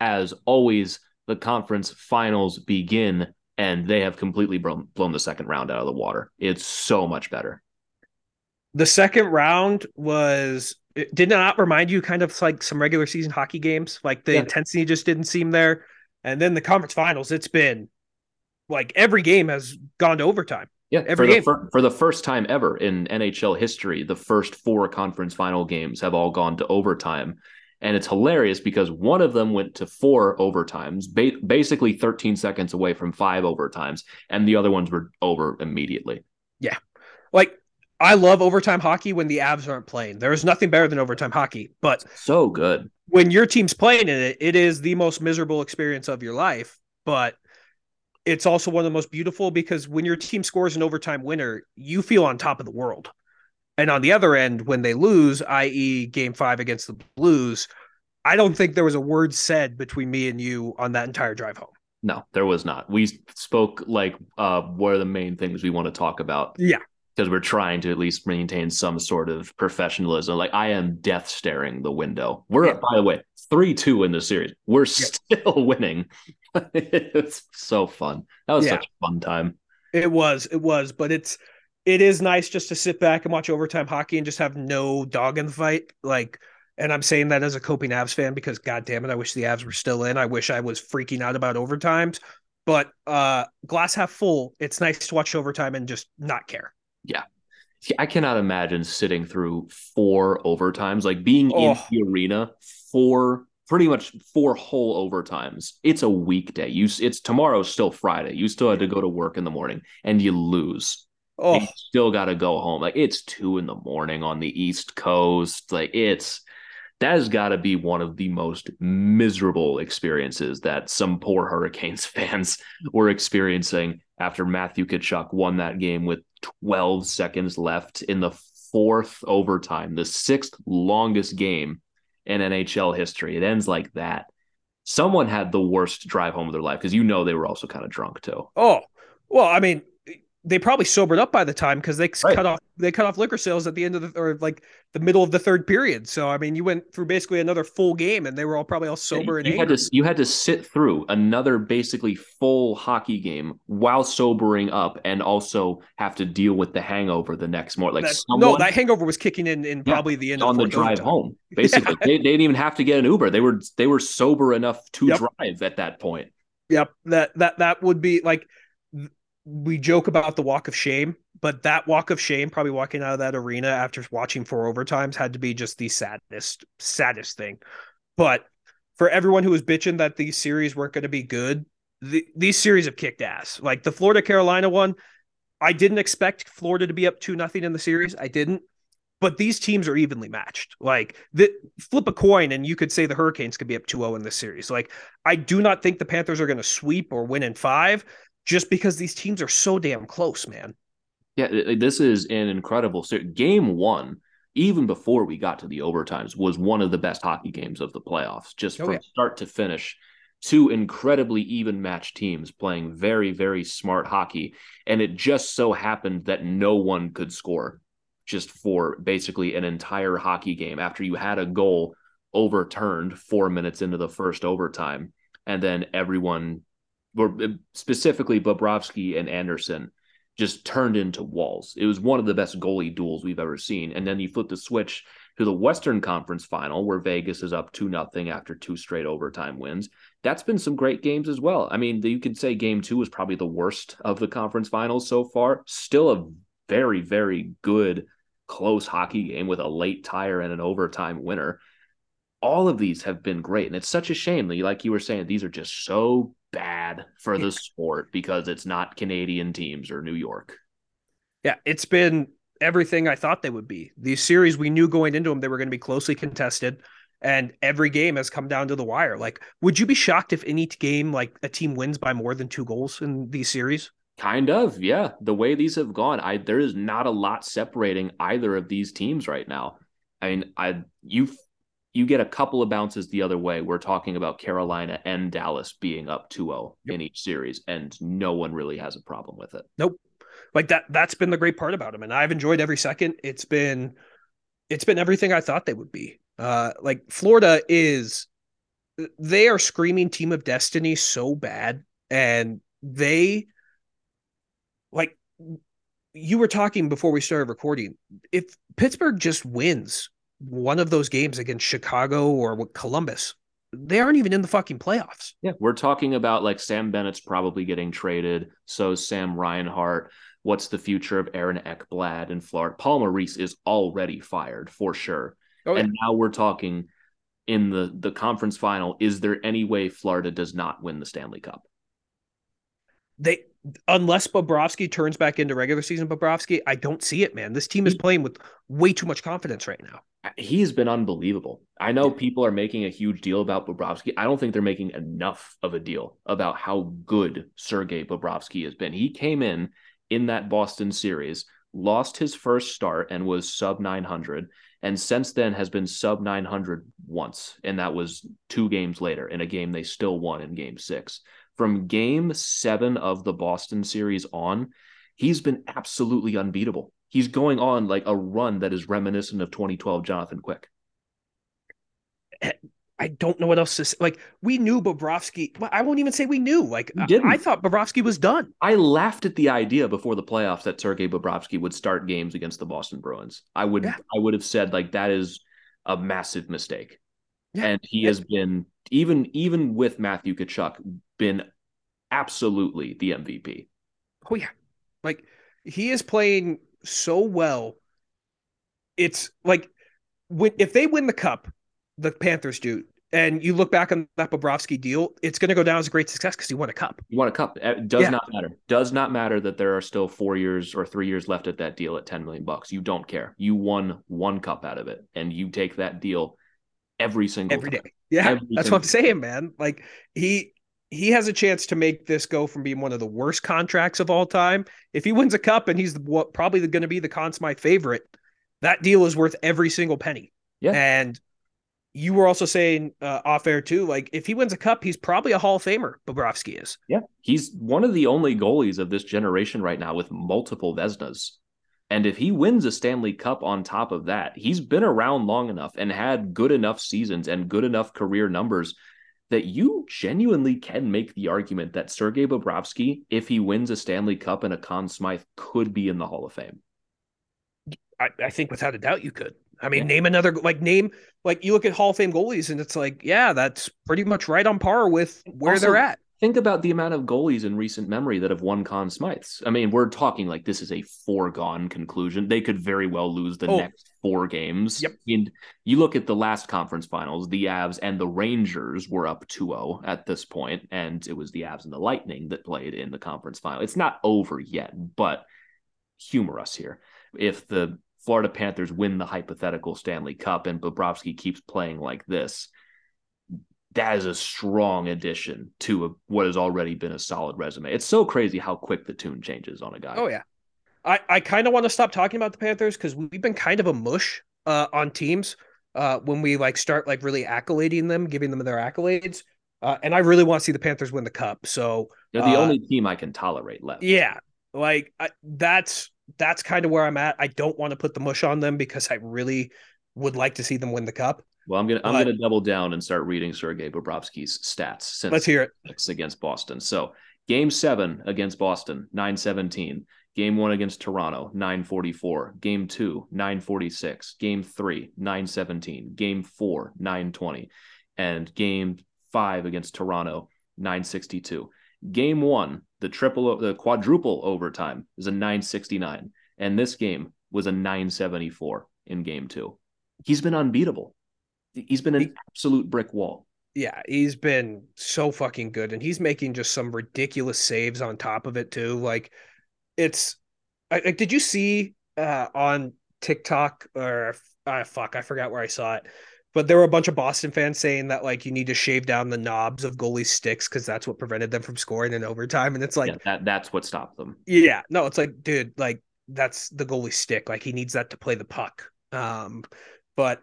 As always, the conference finals begin, and they have completely blown, blown the second round out of the water. It's so much better. The second round was it did not remind you kind of like some regular season hockey games. Like the yeah. intensity just didn't seem there. And then the conference finals, it's been like every game has gone to overtime. Yeah, every for game. The for the first time ever in NHL history, the first four conference final games have all gone to overtime. And it's hilarious because one of them went to four overtimes, ba- basically 13 seconds away from five overtimes, and the other ones were over immediately. Yeah. Like, I love overtime hockey when the Avs aren't playing. There is nothing better than overtime hockey, but so good. When your team's playing in it, it is the most miserable experience of your life. But it's also one of the most beautiful because when your team scores an overtime winner, you feel on top of the world. And on the other end, when they lose, i.e., game five against the Blues, I don't think there was a word said between me and you on that entire drive home. No, there was not. We spoke like uh, what are the main things we want to talk about. Yeah. Because we're trying to at least maintain some sort of professionalism. Like I am death staring the window. We're, yeah. by the way, 3 2 in the series. We're yeah. still winning. it's so fun. That was yeah. such a fun time. It was, it was, but it's it is nice just to sit back and watch overtime hockey and just have no dog in the fight. Like, and I'm saying that as a coping Avs fan because god damn it, I wish the Avs were still in. I wish I was freaking out about overtimes. But uh glass half full, it's nice to watch overtime and just not care. Yeah. I cannot imagine sitting through four overtimes, like being oh. in the arena for pretty much four whole overtimes. It's a weekday. You it's tomorrow's still Friday. You still had to go to work in the morning and you lose. Oh, you still got to go home. Like it's two in the morning on the East Coast. Like it's that has got to be one of the most miserable experiences that some poor Hurricanes fans were experiencing after Matthew Tkachuk won that game with 12 seconds left in the fourth overtime, the sixth longest game in NHL history. It ends like that. Someone had the worst drive home of their life because you know they were also kind of drunk too. Oh, well, I mean, they probably sobered up by the time because they right. cut off they cut off liquor sales at the end of the or like the middle of the third period. So I mean, you went through basically another full game, and they were all probably all sober. Yeah, you, and had to you had to sit through another basically full hockey game while sobering up, and also have to deal with the hangover the next morning. Like that, someone, no, that hangover was kicking in in probably yeah, the end on the drive time. home. Basically, yeah. they, they didn't even have to get an Uber. They were they were sober enough to yep. drive at that point. Yep that that that would be like we joke about the walk of shame, but that walk of shame, probably walking out of that arena after watching four overtimes, had to be just the saddest, saddest thing. But for everyone who was bitching that these series weren't going to be good, the, these series have kicked ass. Like the Florida Carolina one, I didn't expect Florida to be up two nothing in the series. I didn't. But these teams are evenly matched. Like the flip a coin and you could say the Hurricanes could be up 2-0 in this series. Like I do not think the Panthers are going to sweep or win in 5 just because these teams are so damn close, man. Yeah, this is an incredible series. Game one, even before we got to the overtimes, was one of the best hockey games of the playoffs, just oh, from yeah. start to finish. Two incredibly even matched teams playing very, very smart hockey. And it just so happened that no one could score just for basically an entire hockey game after you had a goal overturned four minutes into the first overtime. And then everyone Uh, specifically Bobrovsky and Andersen just turned into walls. It was one of the best goalie duels we've ever seen. And then you flip the switch to the Western Conference final where Vegas is up 2 nothing after two straight overtime wins. That's been some great games as well. I mean, you could say game 2 was probably the worst of the conference finals so far. Still a very very good close hockey game with a late tire and an overtime winner. All of these have been great and it's such a shame that like you were saying these are just so bad for the sport because it's not Canadian teams or New York. Yeah, it's been everything I thought they would be. These series we knew going into them they were going to be closely contested and every game has come down to the wire. Like would you be shocked if any game like a team wins by more than 2 goals in these series? Kind of, yeah. The way these have gone, I there is not a lot separating either of these teams right now. I mean, I you you get a couple of bounces the other way. We're talking about Carolina and Dallas being up 2-0 yep. in each series, and no one really has a problem with it. Nope like that that's been the great part about them and i've enjoyed every second it's been it's been everything i thought they would be uh like florida is they are screaming team of destiny so bad and they like you were talking before we started recording if pittsburgh just wins one of those games against chicago or columbus they aren't even in the fucking playoffs. Yeah, we're talking about like Sam Bennett's probably getting traded. So Sam Reinhart what's the future of Aaron Ekblad in Florida? Paul Maurice is already fired for sure. Oh, yeah. And now we're talking in the the conference final. Is there any way Florida does not win the Stanley Cup? They unless Bobrovsky turns back into regular season Bobrovsky, I don't see it, man. This team is playing with way too much confidence right now. Uh, He's been unbelievable. I know people are making a huge deal about Bobrovsky. I don't think they're making enough of a deal about how good Sergei Bobrovsky has been. He came in in that Boston series, lost his first start and was sub 900 and since then has been sub 900 once and that was two games later in a game they still won in game 6 from game 7 of the Boston series on he's been absolutely unbeatable he's going on like a run that is reminiscent of 2012 Jonathan Quick I don't know what else to say. Like we knew Bobrovsky. I won't even say we knew. Like I thought Bobrovsky was done. I laughed at the idea before the playoffs that Sergei Bobrovsky would start games against the Boston Bruins. I would yeah. I would have said like that is a massive mistake. Yeah. And he yeah. has been even even with Matthew Tkachuk been absolutely the MVP. Oh yeah. Like he is playing so well. It's like when if they win the cup, the Panthers do, and you look back on that Bobrovsky deal, it's going to go down as a great success because he won a cup. You won a cup. It does yeah. not matter. Does not matter that there are still four years or three years left at that deal at 10 million bucks. You don't care. You won one cup out of it and you take that deal every single every time. day. Yeah. Every that's what I'm saying, man. Like he, he has a chance to make this go from being one of the worst contracts of all time. If he wins a cup and he's what probably going to be the Conn Smythe favorite, that deal is worth every single penny. Yeah. And you were also saying uh, off air too, like if he wins a cup, he's probably a Hall of Famer. Bobrovsky is. Yeah, he's one of the only goalies of this generation right now with multiple Vezinas. And if he wins a Stanley Cup on top of that, he's been around long enough and had good enough seasons and good enough career numbers that you genuinely can make the argument that Sergei Bobrovsky, if he wins a Stanley Cup and a Conn Smythe, could be in the Hall of Fame. I, I think without a doubt you could. I mean, yeah. name another like name like you look at Hall of Fame goalies and it's like, yeah, that's pretty much right on par with where also, they're at. Think about the amount of goalies in recent memory that have won Conn Smythes. I mean, we're talking like this is a foregone conclusion. They could very well lose the oh. next four games. Yep. And you look at the last conference finals, the Avs and the Rangers were up 2-0 at this point, and it was the Avs and the Lightning that played in the conference final. It's not over yet, but humor us here. If the Florida Panthers win the hypothetical Stanley Cup and Bobrovsky keeps playing like this, that is a strong addition to a, what has already been a solid resume. It's so crazy how quick the tune changes on a guy. Oh yeah. I, I kind of want to stop talking about the Panthers because we've been kind of a mush uh, on teams uh, when we like start like really accolading them, giving them their accolades. Uh, and I really want to see the Panthers win the cup. So they're the uh, only team I can tolerate left. Yeah, like I, that's that's kind of where I'm at. I don't want to put the mush on them because I really would like to see them win the cup. Well, I'm gonna I'm gonna double down and start reading Sergei Bobrovsky's stats since let's hear it against Boston. So game seven against Boston, 917. Game one against Toronto, 944. Game two, 946. Game three, 917. Game four, 920. And game five against Toronto, 962. Game one, the triple, the quadruple overtime is a 969. And this game was a 974 in game two. He's been unbeatable. He's been an absolute brick wall. Yeah, he's been so fucking good. And he's making just some ridiculous saves on top of it, too. Like, it's like, did you see uh, on TikTok or uh, fuck, I forgot where I saw it but there were a bunch of Boston fans saying that like you need to shave down the knobs of goalie sticks because that's what prevented them from scoring in overtime. And it's like yeah, that that's what stopped them. Yeah, no, it's like, dude, like that's the goalie stick. Like he needs that to play the puck. Um, but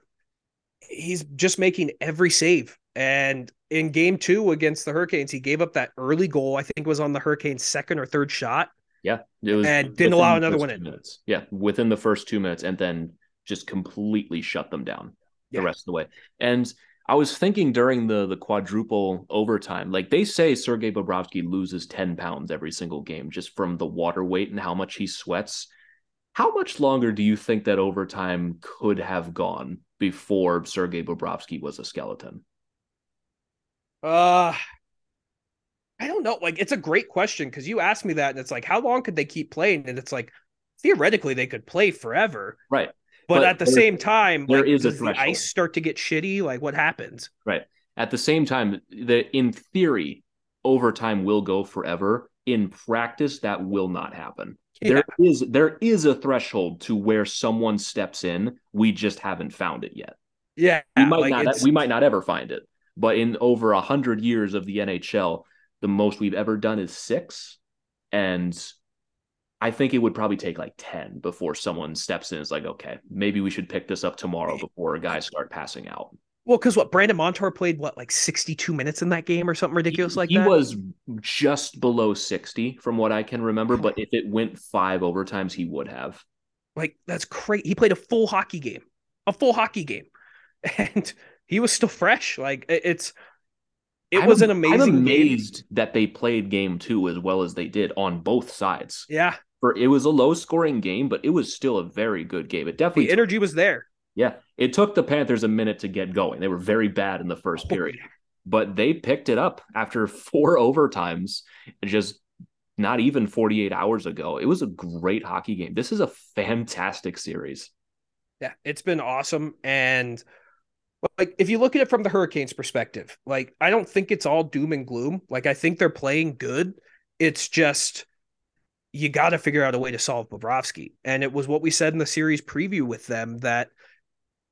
he's just making every save. And in game two against the Hurricanes, he gave up that early goal. I think was on the Hurricanes' second or third shot. Yeah, it was and didn't allow another one in. Minutes. Yeah, within the first two minutes, and then just completely shut them down yeah. the rest of the way. And I was thinking during the the quadruple overtime, like they say Sergei Bobrovsky loses 10 pounds every single game just from the water weight and how much he sweats. How much longer do you think that overtime could have gone before Sergei Bobrovsky was a skeleton? Uh I don't know. Like it's a great question because you asked me that and it's like, how long could they keep playing? And it's like theoretically they could play forever. Right. But, but at the same time, there like, is does the ice start to get shitty? Like what happens? Right. At the same time, that in theory, overtime will go forever. In practice, that will not happen. Yeah. There is there is a threshold to where someone steps in. We just haven't found it yet. Yeah, we might like not. We might not ever find it. But in over a hundred years of the NHL, the most we've ever done is six, and I think it would probably take like 10 before someone steps in. It's like, okay, maybe we should pick this up tomorrow before guys start passing out. Well, because what Brandon Montour played what like 62 minutes in that game or something ridiculous he, like he that. He was just below 60 from what I can remember, but if it went five overtimes, he would have. Like that's crazy. He played a full hockey game, a full hockey game, and he was still fresh. Like it's it I'm, was an amazing. I'm amazed game. that they played game two as well as they did on both sides. Yeah, for it was a low scoring game, but it was still a very good game. It definitely the energy was there. Yeah, it took the Panthers a minute to get going. They were very bad in the first oh, period, but they picked it up after four overtimes. Just not even 48 hours ago. It was a great hockey game. This is a fantastic series. Yeah, it's been awesome. And like if you look at it from the Hurricanes perspective, like I don't think it's all doom and gloom. Like I think they're playing good. It's just you got to figure out a way to solve Bobrovsky. And it was what we said in the series preview with them that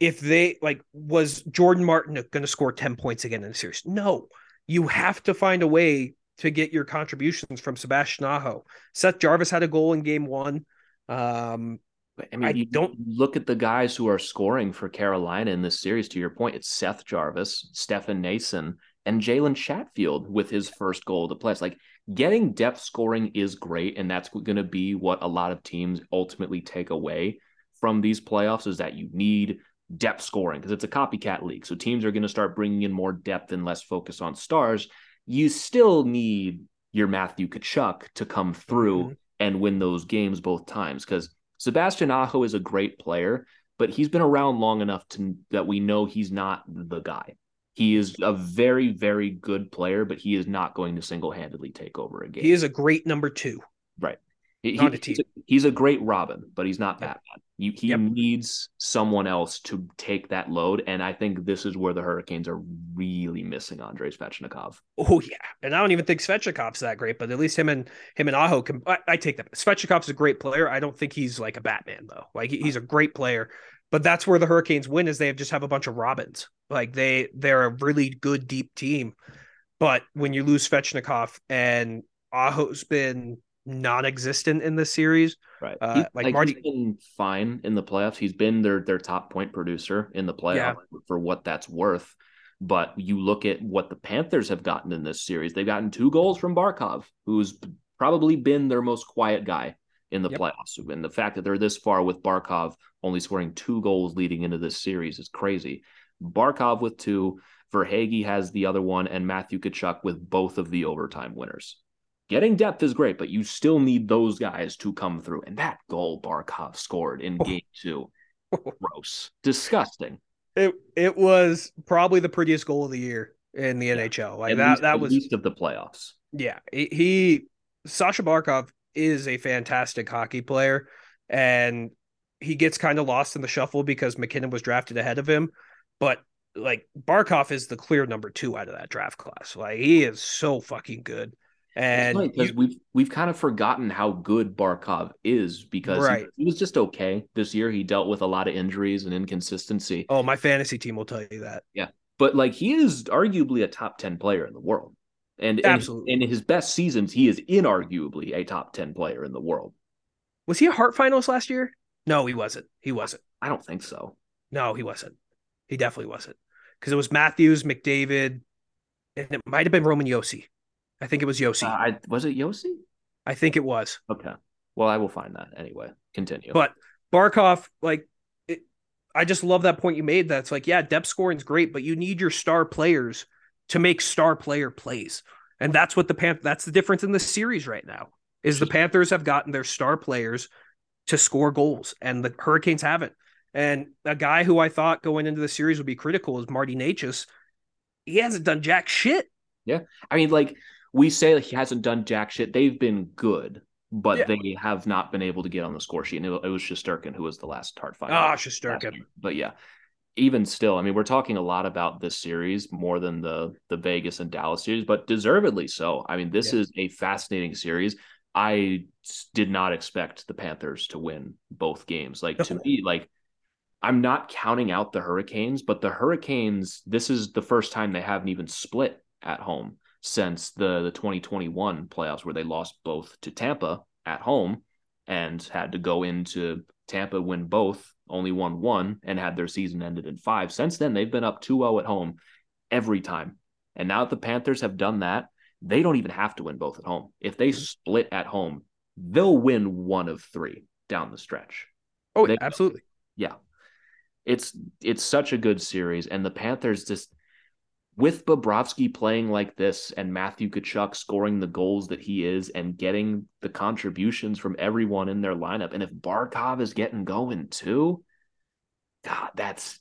if they like was Jordan Martin going to score 10 points again in the series? No. You have to find a way to get your contributions from Sebastian Aho. Seth Jarvis had a goal in game 1. Um I mean, I you don't look at the guys who are scoring for Carolina in this series. To your point, it's Seth Jarvis, Stefan Noesen, and Jalen Chatfield with his first goal of the playoffs. Like getting depth scoring is great, and that's going to be what a lot of teams ultimately take away from these playoffs is that you need depth scoring because it's a copycat league. So teams are going to start bringing in more depth and less focus on stars. You still need your Matthew Tkachuk to come through mm-hmm. and win those games both times because Sebastian Aho is a great player, but he's been around long enough to that we know he's not the guy. He is a very, very good player, but he is not going to single handedly take over a game. He is a great number two. Right. He, he's, a, he's, a, great Robin, but he's not Batman. You, he yep. needs someone else to take that load. And I think this is where the Hurricanes are really missing Andrei Svechnikov. Oh, yeah. And I don't even think Svechnikov's that great, but at least him and him and Aho can. I, I take that. Svechnikov's a great player. I don't think he's like a Batman, though. Like, he, he's a great player. But that's where the Hurricanes win is they just have a bunch of Robins. Like they they're a really good deep team. But when you lose Svechnikov and Aho's been non-existent in this series, right? Uh, he, like, like Marty, he's been fine in the playoffs. He's been their their top point producer in the playoffs yeah. for what that's worth. But you look at what the Panthers have gotten in this series. They've gotten two goals from Barkov, who's probably been their most quiet guy in the yep. playoffs. And the fact that they're this far with Barkov only scoring two goals leading into this series is crazy. Barkov with two, Verhaeghe has the other one, and Matthew Tkachuk with both of the overtime winners. Getting depth is great, but you still need those guys to come through. And that goal Barkov scored in oh. game two, gross, disgusting. It it was probably the prettiest goal of the year in the yeah. NHL. Like at that least, that was least of the playoffs. Yeah, he, he Sasha Barkov is a fantastic hockey player, and he gets kind of lost in the shuffle because MacKinnon was drafted ahead of him. But like Barkov is the clear number two out of that draft class. Like he is so fucking good. And because you, we've we've kind of forgotten how good Barkov is because right. he, he, was just okay this year. He dealt with a lot of injuries and inconsistency. Oh, my fantasy team will tell you that. Yeah, but like he is arguably a top ten player in the world, and absolutely in his best seasons, he is inarguably a top ten player in the world. Was he a Hart finalist last year? No, he wasn't. He wasn't. I don't think so. No, he wasn't. He definitely wasn't because it was Matthews, McDavid, and it might have been Roman Josi. I think it was Josi. Uh, I, was it Josi? I think it was. Okay. Well, I will find that anyway. Continue. But Barkov, like, it, I just love that point you made. That's like, yeah, depth scoring is great, but you need your star players to make star player plays, and that's what the Pan. That's the difference in the series right now. Is the Panthers have gotten their star players to score goals, and the Hurricanes haven't. And a guy who I thought going into the series would be critical is Marty Necas. He hasn't done jack shit. Yeah, I mean, like we say he hasn't done jack shit. They've been good, but yeah. they have not been able to get on the score sheet. And it, it was Shesterkin who was the last hard fight. Ah, oh, Shesterkin. But yeah, even still, I mean, we're talking a lot about this series more than the the Vegas and Dallas series, but deservedly so. I mean, this yeah. is a fascinating series. I did not expect the Panthers to win both games. Like to me, like I'm not counting out the Hurricanes, but the Hurricanes, this is the first time they haven't even split at home since the, the 2021 playoffs where they lost both to Tampa at home and had to go into Tampa win both, only won one and had their season ended in five. Since then, they've been up 2-0 at home every time. And now that the Panthers have done that, they don't even have to win both at home. If they mm-hmm. split at home, they'll win one of three down the stretch. Oh, they, absolutely. Yeah. It's it's such a good series and the Panthers just with Bobrovsky playing like this and Matthew Tkachuk scoring the goals that he is and getting the contributions from everyone in their lineup, and if Barkov is getting going too, God, that's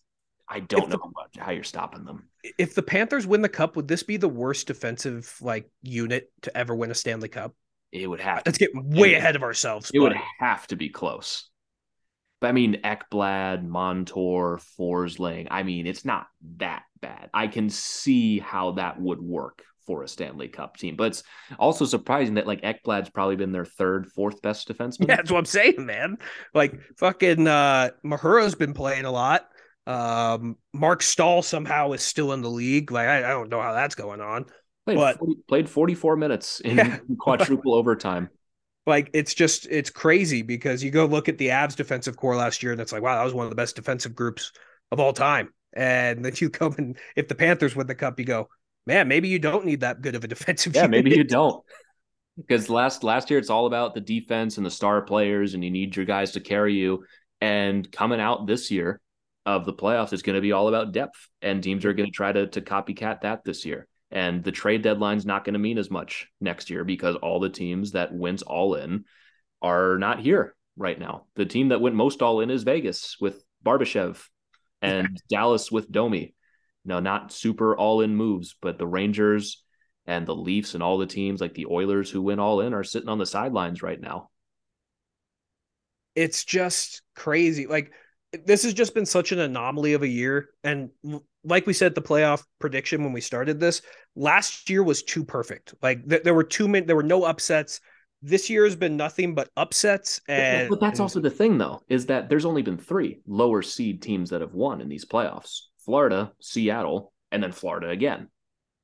I don't if know the, how you're stopping them. If the Panthers win the cup, would this be the worst defensive like unit to ever win a Stanley Cup? It would have. Let's get way ahead of ourselves. It but... would have to be close. But I mean, Ekblad, Montour, Forsling. I mean, it's not that bad. I can see how that would work for a Stanley Cup team. But it's also surprising that like Ekblad's probably been their third, fourth best defenseman. Yeah, that's what I'm saying, man. Like fucking uh Mahura's been playing a lot. Um Marc Staal somehow is still in the league. Like I, I don't know how that's going on. Played but 40, played 44 minutes in yeah. quadruple overtime like it's just it's crazy because you go look at the Avs defensive core last year and it's like wow that was one of the best defensive groups of all time. And then you come and if the Panthers win the cup you go man maybe you don't need that good of a defensive yeah unit. maybe you don't. Because last last year it's all about the defense and the star players and you need your guys to carry you. And coming out this year of the playoffs is going to be all about depth and teams are going to try to to copycat that this year and the trade deadline's not going to mean as much next year because all the teams that went all in are not here right now. The team that went most all in is Vegas with Barbashev and Dallas with Domi. No, not super all in moves, but the Rangers and the Leafs and all the teams like the Oilers who went all in are sitting on the sidelines right now. It's just crazy. Like this has just been such an anomaly of a year. And like we said, the playoff prediction when we started this last year was too perfect. Like th- there were too many, there were no upsets. This year has been nothing but upsets. And but that's also the thing, though, is that there's only been three lower seed teams that have won in these playoffs: Florida, Seattle, and then Florida again.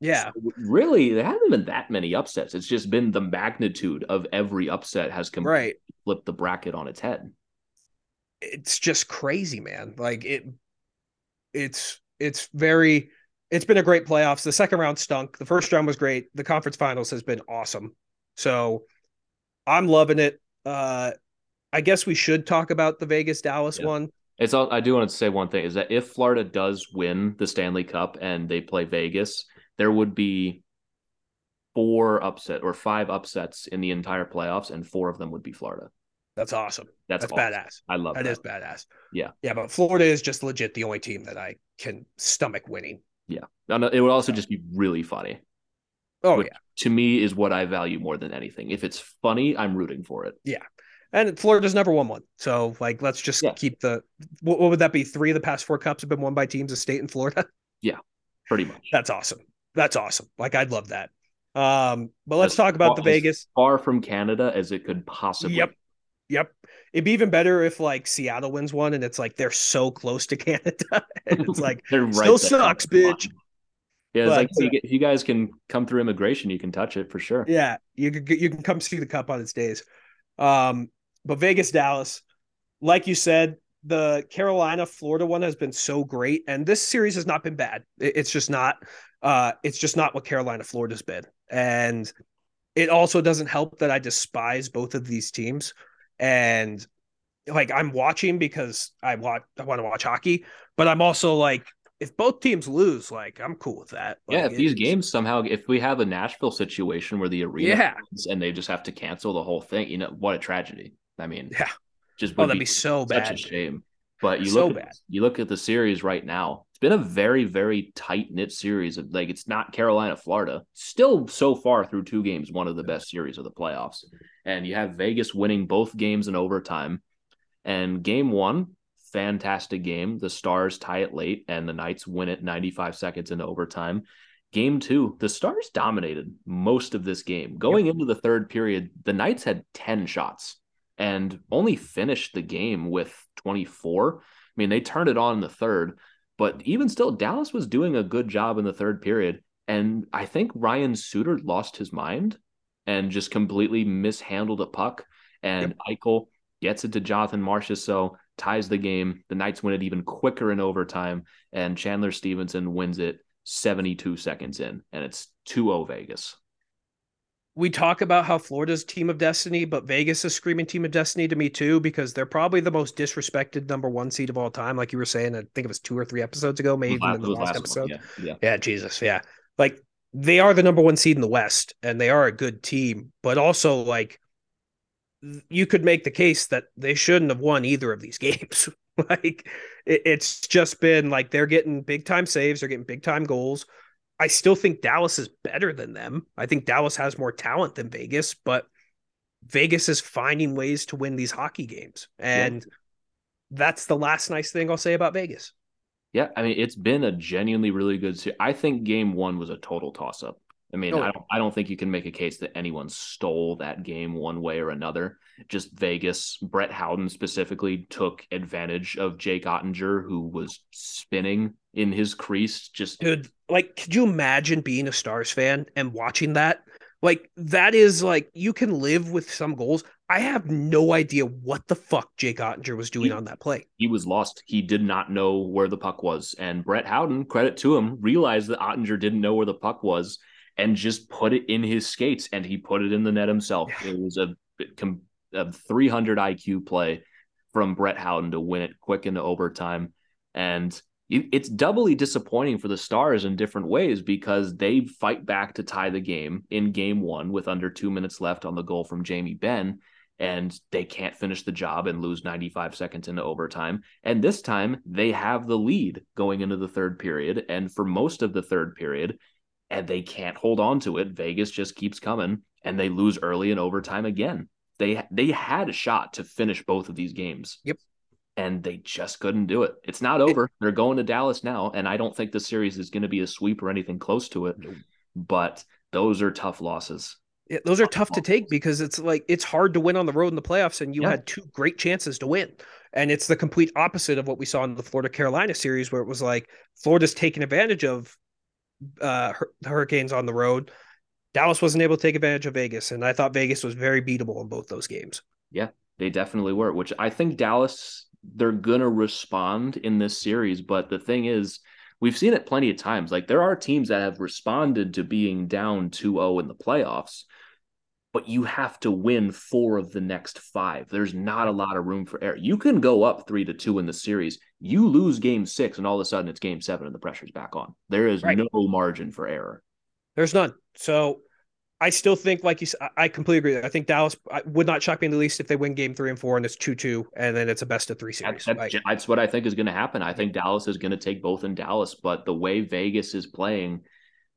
Yeah, so really, there haven't been that many upsets. It's just been the magnitude of every upset has completely right. flipped the bracket on its head. It's just crazy, man. Like it, it's it's very it's been a great playoffs. The second round stunk. The first round was great. The conference finals has been awesome. So I'm loving it. Uh I guess we should talk about the Vegas Dallas yeah. one. It's all I do want to say one thing is that if Florida does win the Stanley Cup and they play Vegas, there would be four upset or five upsets in the entire playoffs, and four of them would be Florida. That's awesome. That's, That's awesome. badass. I love That that. is badass. Yeah. Yeah, but Florida is just legit the only team that I can stomach winning. No, no, it would also just be really funny. Oh yeah. To me, is what I value more than anything. If it's funny, I'm rooting for it. Yeah. And Florida's never won one. So like let's just Yeah. keep the what, what would that be? Three of the past four cups have been won by teams of state in Florida. Yeah. Pretty much. That's awesome. That's awesome. Like I'd love that. Um, but let's As talk about the far- as Vegas. Far from Canada as it could possibly. Yep. Yep. It'd be even better if like Seattle wins one and it's like they're so close to Canada. and it's like They're right still sucks, bitch. Yeah, it's But, like if you, get- you guys can come through immigration, you can touch it for sure. Yeah, you can you can come see the cup on its days. Um, but Vegas, Dallas, like you said, the Carolina Florida one has been so great, and this series has not been bad. It- it's just not. Uh, it's just not what Carolina Florida's been, and it also doesn't help that I despise both of these teams, and like I'm watching because I want I want to watch hockey, but I'm also like. If both teams lose, like I'm cool with that. Yeah, if these games somehow, if we have a Nashville situation where the arena Yeah. and they just have to cancel the whole thing, you know what a tragedy. I mean, Yeah. just Oh, that'd be so such bad. a shame. But you So look, at, you look at the series right now. It's been a very, very tight knit series. Of, like it's not Carolina, Florida. Still, so far through two games, one of the best series of the playoffs. And you have Vegas winning both games in overtime. And game one, fantastic game. The Stars tie it late, and the Knights win it 95 seconds into overtime. Game two, the Stars dominated most of this game. Going into the third period, the Knights had 10 shots and only finished the game with 24. I mean, they turned it on in the third, but even still, Dallas was doing a good job in the third period. And I think Ryan Suter lost his mind and just completely mishandled a puck. And Eichel gets it to Jonathan Marchessault, ties the game. The Knights win it even quicker in overtime, and Chandler Stephenson wins it 72 seconds in, and it's 2-0 Vegas. we talk about how Florida's team of destiny, but Vegas is screaming team of destiny to me too, because they're probably the most disrespected number one seed of all time. Like you were saying, I think it was two or three episodes ago, maybe even in the last last episode. one, Yeah, yeah. Yeah, Jesus. Yeah. Like they are the number one seed in the West and they are a good team, but also like you could make the case that they shouldn't have won either of these games. like it, it's just been like they're getting big time saves, they're getting big time goals. I still think Dallas is better than them. I think Dallas has more talent than Vegas, but Vegas is finding ways to win these hockey games. And that's the last nice thing I'll say about Vegas. Yeah, I mean, it's been a genuinely really good series. I think game one was a total toss up. I mean, Oh, I don't I don't think you can make a case that anyone stole that game one way or another. Just Vegas, Brett Howden specifically took advantage of Jake Oettinger, who was spinning in his crease. Just dude like could you imagine being a stars fan and watching that like that is like you can live with some goals i have no idea what the fuck jake oettinger was doing He- on that play he was lost. He did not know where the puck was. And Brett Howden, credit to him, realized that Oettinger didn't know where the puck was and just put it in his skates and he put it in the net himself. Yeah. It was a, a 300 IQ play from Brett Howden to win it quick into overtime. And it- it's doubly disappointing for the Stars in different ways because they fight back to tie the game in game one with under two minutes left on the goal from Jamie Benn and they can't finish the job and lose 95 seconds into overtime. And this time they have the lead going into the third period. And for most of the third period, and they can't hold on to it. Vegas just keeps coming and they lose early in overtime again. They they had a shot to finish both of these games. Yep. And they just couldn't do it. It's not over. They're going to Dallas now. And I don't think the series is going to be a sweep or anything close to it. But those are tough losses. Yeah, those are tough to take because it's like it's hard to win on the road in the playoffs and you Yeah. had two great chances to win and it's the complete opposite of what we saw in the florida carolina series where it was like florida's taking advantage of uh the hurricanes on the road dallas wasn't able to take advantage of vegas and i thought vegas was very beatable in both those games Yeah, They definitely were, which I think Dallas, they're going to respond in this series. But the thing is, we've seen it plenty of times. Like there are teams that have responded to being down 2 0 in the playoffs, but you have to win four of the next five. There's not a lot of room for error. You can go up three to two in the series. You lose game six, and all of a sudden it's game seven and the pressure's back on. There is Right. no margin for error. There's none. So I still think, like you said, I completely agree. I think Dallas would not shock me in the least if they win game three and four and it's 2 2, and then it's a best of three series. That's, that's, that's what I think is going to happen. I think Dallas is going to take both in Dallas, but the way Vegas is playing,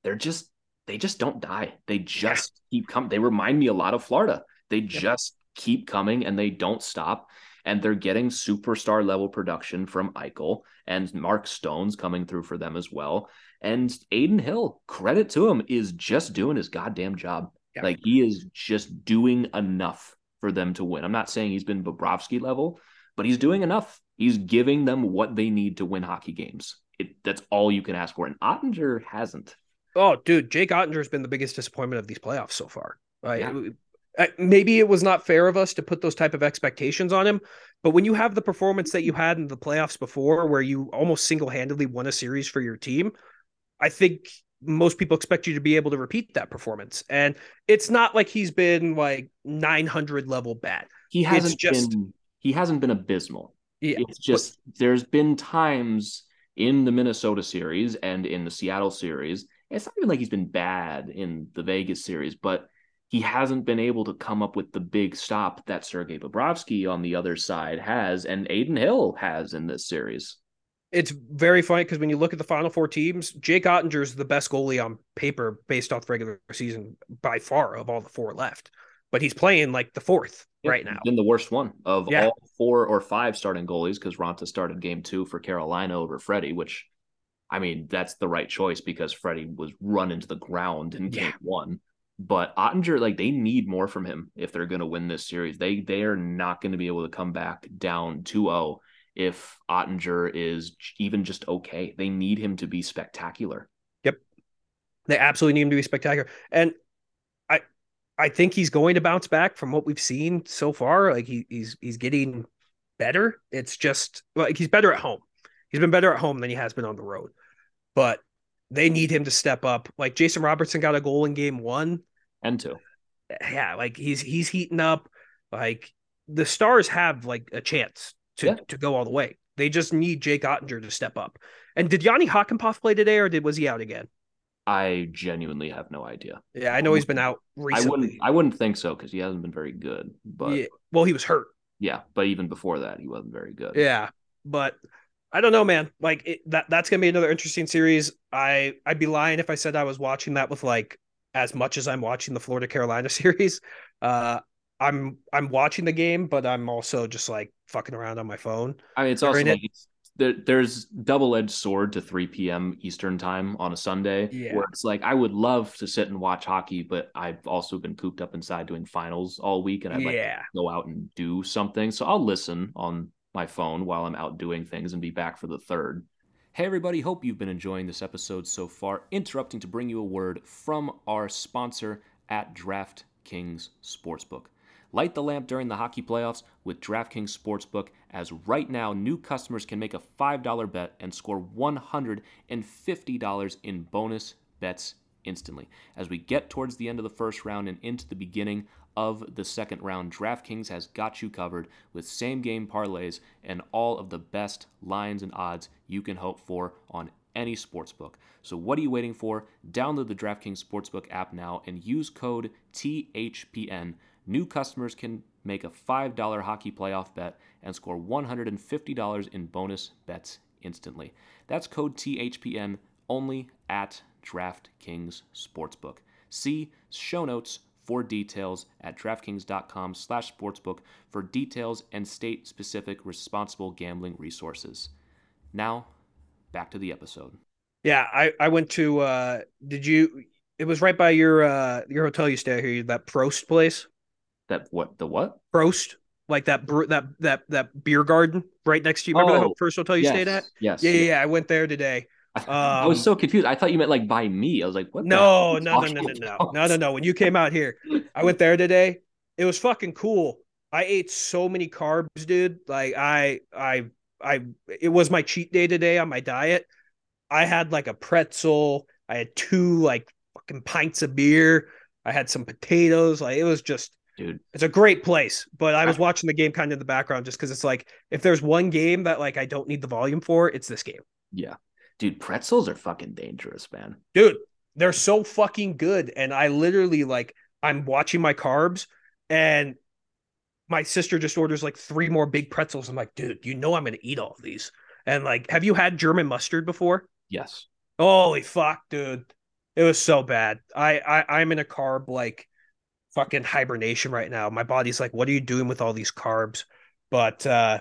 they're just, they just don't die. They just yeah. keep coming. They remind me a lot of Florida. They yeah. just keep coming and they don't stop. And they're getting superstar level production from Eichel and Mark Stone's coming through for them as well. And Adin Hill, credit to him, is just doing his goddamn job. Yeah. Like he is just doing enough for them to win. I'm not saying he's been Bobrovsky level, but he's doing enough. He's giving them what they need to win hockey games. It, that's all you can ask for. And Oettinger hasn't. Oh, dude, Jake Oettinger has been the biggest disappointment of these playoffs so far. Right? Yeah. Maybe it was not fair of us to put those type of expectations on him, but when you have the performance that you had in the playoffs before, where you almost single handedly won a series for your team, I think most people expect you to be able to repeat that performance. And it's not like he's been like 900 level bad. He hasn't just, been he hasn't been abysmal. Yeah, it's just but, there's been times in the Minnesota series and in the Seattle series. It's not even like he's been bad in the Vegas series, but he hasn't been able to come up with the big stop that Sergei Bobrovsky on the other side has and Adin Hill has in this series it's very funny because when you look at the final four teams, Jake Oettinger is the best goalie on paper based off regular season by far of all the four left. But he's playing like the fourth yeah, right now. Been the worst one of yeah. all four or five starting goalies because Raanta started game two for Carolina over Freddie, which I mean, that's the right choice because Freddie was run into the ground in game yeah. one. But Oettinger, like they need more from him if they're going to win this series. They they are not going to be able to come back down 2-0 if Oettinger is even just okay. They need him to be spectacular. Yep. They absolutely need him to be spectacular. And I I think he's going to bounce back from what we've seen so far. Like he, he's he's getting better. It's just like he's better at home. He's been better at home than he has been on the road. But they need him to step up. Like Jason Robertson got a goal in game one. And two. Yeah, like he's he's heating up. Like the stars have like a chance to, yeah. to go all the way. They just need Jake Oettinger to step up. And did Jani Hakanpää play today, or did was he out again? I genuinely have no idea. Yeah, I know he's been out recently. I wouldn't. I wouldn't think so because he hasn't been very good. But yeah. well, he was hurt. Yeah, but even before that, he wasn't very good. Yeah, but I don't know, man. Like it, that. That's gonna be another interesting series. I I'd be lying if I said I was watching that with like as much as I'm watching the Florida Carolina series. Uh, I'm I'm watching the game, but I'm also just like fucking around on my phone. I mean, it's also like it's, there, there's double edged sword to 3 p.m. Eastern time on a Sunday, yeah. where it's like I would love to sit and watch hockey, but I've also been cooped up inside doing finals all week, and I'd like yeah. to go out and do something. So I'll listen on my phone while I'm out doing things and be back for the third. Hey, everybody, hope you've been enjoying this episode so far. Interrupting to bring you a word from our sponsor at DraftKings Sportsbook. Light the lamp during the hockey playoffs with DraftKings Sportsbook, as right now new customers can make a $5 bet and score $150 in bonus bets instantly. As we get towards the end of the first round and into the beginning of the second round, DraftKings has got you covered with same game parlays and all of the best lines and odds you can hope for on any sportsbook. So what are you waiting for? Download the DraftKings Sportsbook app now and use code THPN New customers can make a $5 hockey playoff bet and score $150 in bonus bets instantly. That's code THPN only at DraftKings Sportsbook. See show notes for details at DraftKings.com slash sportsbook for details and state-specific responsible gambling resources. Now, back to the episode. Yeah, I, I went to uh did you it was right by your uh your hotel you stay here, that Prost place? That what the what? Prost, like that that that that beer garden right next to you. Remember oh, the first hotel you yes, stayed at? Yes. Yeah, yeah, yeah. I went there today. Um, I was so confused. I thought you meant like by me. I was like, what? No, no, no, no, no, no, no, no, no. When you came out here, I went there today. It was fucking cool. I ate so many carbs, dude. Like I, I, I. It was my cheat day today on my diet. I had like a pretzel. I had two like fucking pints of beer. I had some potatoes. Like it was just dude. It's a great place, but I was watching the game kind of in the background just because it's like if there's one game that like I don't need the volume for, it's this game. Yeah, dude, pretzels are fucking dangerous, man. Dude, they're so fucking good. And I literally like I'm watching my carbs and my sister just orders like three more big pretzels. I'm like, dude, you know I'm gonna eat all of these. And like, have you had German mustard before? Yes. Holy fuck, dude. It was so bad. I, I I'm in a carb like fucking hibernation right now. My body's like, what are you doing with all these carbs? But uh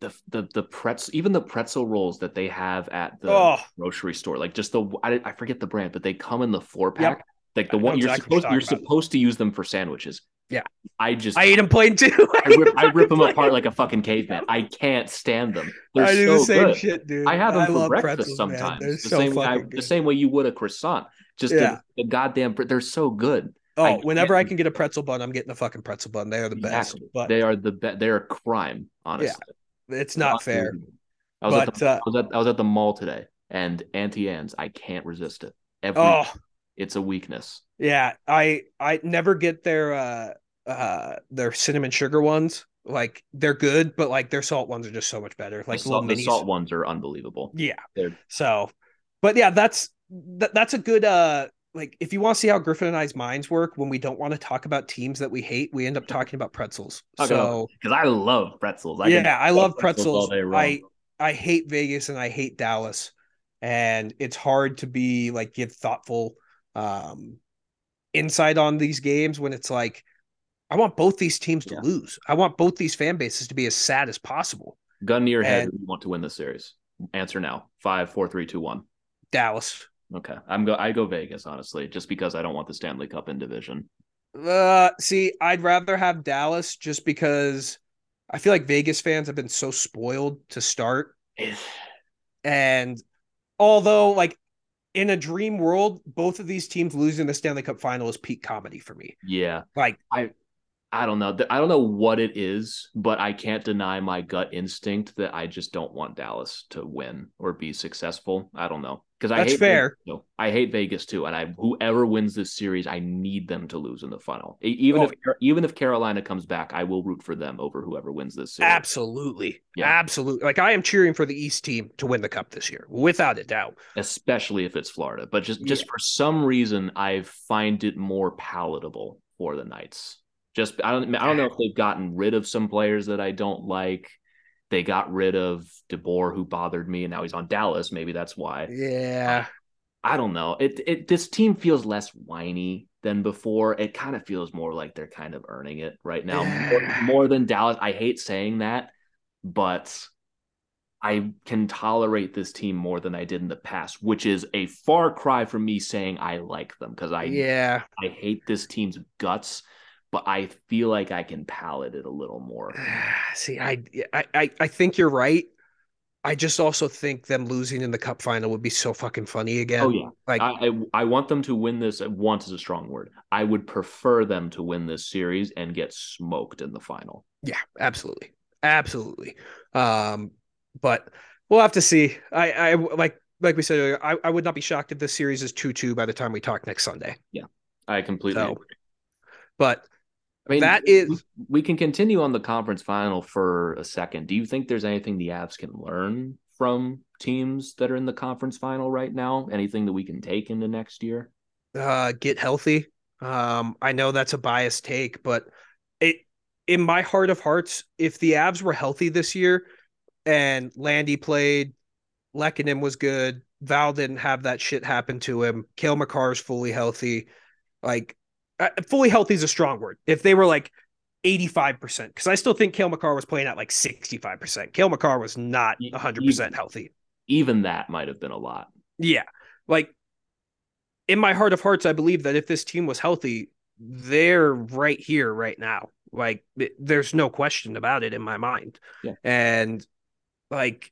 the the the pretzel even the pretzel rolls that they have at the Oh. grocery store like just the I, I forget the brand but they come in the four pack Yep. like the I one you're exactly supposed you're about. supposed to use them for sandwiches Yeah. I just I eat them plain too. I rip, I rip them plain. apart like a fucking caveman I can't stand them they're I do so the same good shit, dude. I have them for breakfast pretzels, sometimes the so same way I, the same way you would a croissant just Yeah. the, the goddamn they're so good Oh, whenever I can get a pretzel bun, I'm getting a fucking pretzel bun. They are the best. Exactly. But they are the best they're a crime honestly it's not fair. I was, at But, the, uh, I, was at, I was at the mall today and Auntie Anne's. I can't resist it. Every Oh, it's a weakness. yeah. I I never get their uh uh their cinnamon sugar ones. Like they're good, but like their salt ones are just so much better. Like the, salt, the salt ones are unbelievable. Yeah. They're- So, but yeah, that's that, that's a good uh like if you want to see how Griffin and I's minds work when we don't want to talk about teams that we hate, we end up talking about pretzels. So Because I love pretzels. I yeah, I love all pretzels. I I hate Vegas and I hate Dallas, and it's hard to be like give thoughtful um insight on these games when it's like I want both these teams to Yeah. lose. I want both these fan bases to be as sad as possible. Gun to your head. and- who you want to win the series? Answer now. Five, four, three, two, one. Dallas. Okay, I'm go. I go Vegas honestly, just because I don't want the Stanley Cup in division. Uh, see, I'd rather have Dallas just because I feel like Vegas fans have been so spoiled to start. And although, like, in a dream world, both of these teams losing the Stanley Cup final is peak comedy for me. yeah, Like, I don't know. I don't know what it is, but I can't deny my gut instinct that I just don't want Dallas to win or be successful. I don't know because I hate fair. Vegas, too. I hate Vegas too, and I whoever wins this series, I need them to lose in the final. Even Oh. if even if Carolina comes back, I will root for them over whoever wins this series. absolutely. Yeah. Absolutely. Like, I am cheering for the East team to win the cup this year, without a doubt. especially if it's Florida. But just just for some reason, I find it more palatable for the Knights. Just I don't I don't know if they've gotten rid of some players that I don't like. They got rid of DeBoer, who bothered me, and now he's on Dallas. Maybe that's why. Yeah. Um, I don't know. It it this team feels less whiny than before. It kind of feels more like they're kind of earning it right now, more, more than Dallas. I hate saying that, but I can tolerate this team more than I did in the past, which is a far cry from me saying I like them because I yeah. I hate this team's guts, but I feel like I can palate it a little more. See, I, I, I- think you're right. I just also think them losing in the cup final would be so fucking funny again. Oh yeah, Like, I, I I want them to win this. Want is a strong word. I would prefer them to win this series and get smoked in the final. yeah, absolutely. Absolutely. Um, but we'll have to see. I, I like, like we said earlier, I, I would not be shocked if this series is 2 2 by the time we talk next Sunday. Yeah, I completely So, agree. But I mean, that is we- can continue on the conference final for a second. Do you think there's anything the Avs can learn from teams that are in the conference final right now? Anything that we can take into next year? uh, get healthy. Um, I know that's a biased take, but it in my heart of hearts, if the Avs were healthy this year and Landy played, Lehkonen was good, Val didn't have that shit happen to him, Cale Makar's fully healthy, like fully healthy is a strong word. If they were like 85%, because I still think Cale Makar was playing at like 65%. Cale Makar was not Y- 100% healthy. Even that might have been a lot. Yeah. Like in my heart of hearts, I believe that if this team was healthy, they're right here right now. Like th- there's no question about it in my mind. Yeah. And like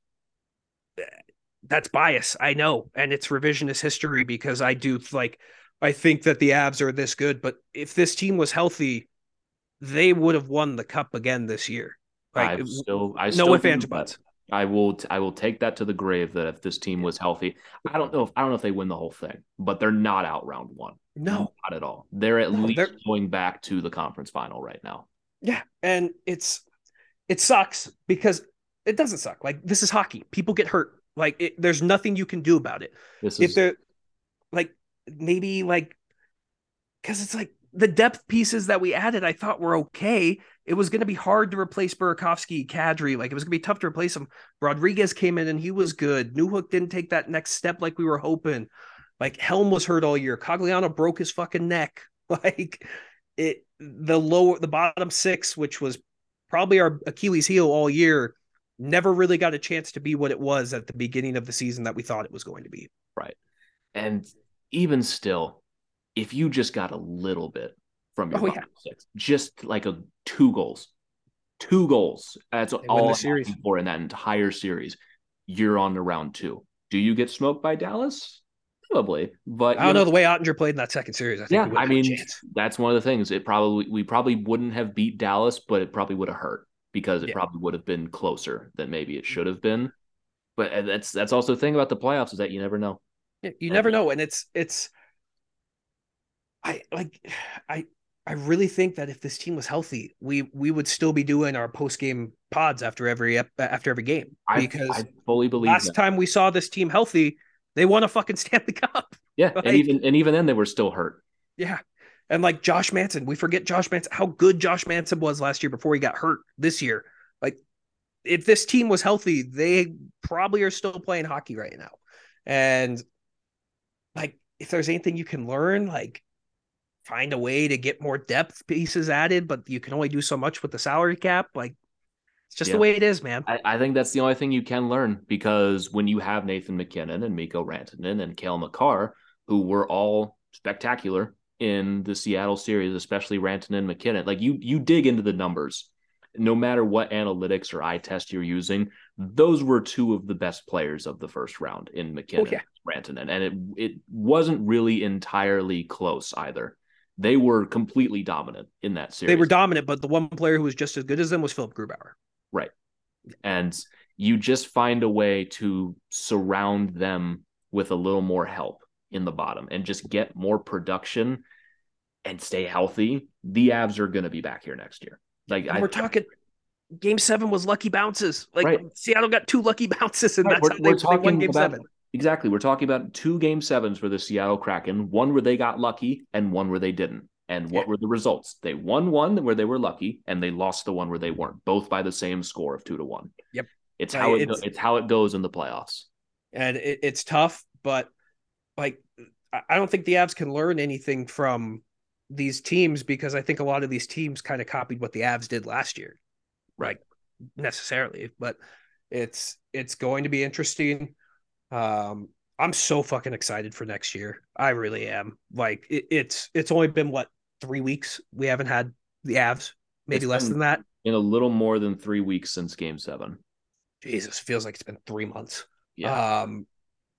that's bias. I know. And it's revisionist history because I do like I think that the Avs are this good, but if this team was healthy, they would have won the cup again this year. Like I still, I no still ifs, ands, or believe buts. I will, I will take that to the grave. That if this team was healthy, I don't know if I don't know if they win the whole thing, but they're not out round one. No. not at all. They're at No, least they're- going back to the conference final right now. Yeah, and it's it sucks because it doesn't suck. Like this is hockey. People get hurt. Like it, there's nothing you can do about it. This If is they're like maybe like because it's like the depth pieces that we added, I thought were okay. It was going to be hard to replace Burakovsky, Kadri. Like it was going to be tough to replace him. Rodrigues came in and he was good. Newhook didn't take that next step like we were hoping. Like Helm was hurt all year. Cogliano broke his fucking neck. Like it, the lower, the bottom six, which was probably our Achilles heel all year, never really got a chance to be what it was at the beginning of the season that we thought it was going to be. Right. And even still, if you just got a little bit from your oh, yeah. six, just like a two goals, two goals. That's they all I'm for in that entire series. You're on to round two. Do you get smoked by Dallas? Probably, but I don't know, know the way Oettinger played in that second series. I think yeah, I mean that's one of the things. It probably we probably wouldn't have beat Dallas, but it probably would have hurt because it yeah. probably would have been closer than maybe it should have been. But uh, that's that's also the thing about the playoffs is that you never know. You never know, and it's it's I like I I really think that if this team was healthy, we we would still be doing our post game pods after every after every game because I, I fully believe last that. time we saw this team healthy, they won a fucking Stanley Cup. Yeah, like, and even and even then they were still hurt. Yeah, and like Josh Manson, we forget Josh Manson how good Josh Manson was last year before he got hurt this year. Like if this team was healthy, they probably are still playing hockey right now. And if there's anything you can learn, like find a way to get more depth pieces added, but you can only do so much with the salary cap. Like it's just yeah. the way it is, man. I, I, think that's the only thing you can learn because when you have Nathan MacKinnon and Mikko Rantanen and Cale Makar, who were all spectacular in the Seattle series, especially Rantanen and MacKinnon, like you you dig into the numbers. No matter what analytics or eye test you're using, those were two of the best players of the first round in oh, MacKinnon oh, yeah. Rantanen, and it it wasn't really entirely close either they were completely dominant in that series. They were dominant, but the one player who was just as good as them was Philipp Grubauer. Right. And you just find a way to surround them with a little more help in the bottom and just get more production and stay healthy. The Avs are going to be back here next year. Like I, we're talking game seven was lucky bounces. Like right. Seattle got two lucky bounces, and right. that's we're, how they, they won game about, seven. Exactly. We're talking about two game sevens for the Seattle Kraken, one where they got lucky and one where they didn't. And what yeah. were the results? They won one where they were lucky, and they lost the one where they weren't, both by the same score of two to one. Yep. It's how it it's, it's how it goes in the playoffs. And it, it's tough, but like I don't think the Avs can learn anything from these teams because I think a lot of these teams kind of copied what the Avs did last year. Right. necessarily, but it's it's going to be interesting. Um, I'm so fucking excited for next year. I really am. Like it, it's it's only been what three weeks we haven't had the Avs, maybe it's less than that. In a little more than three weeks since Game Seven. Jesus, feels like it's been three months. Yeah. Um,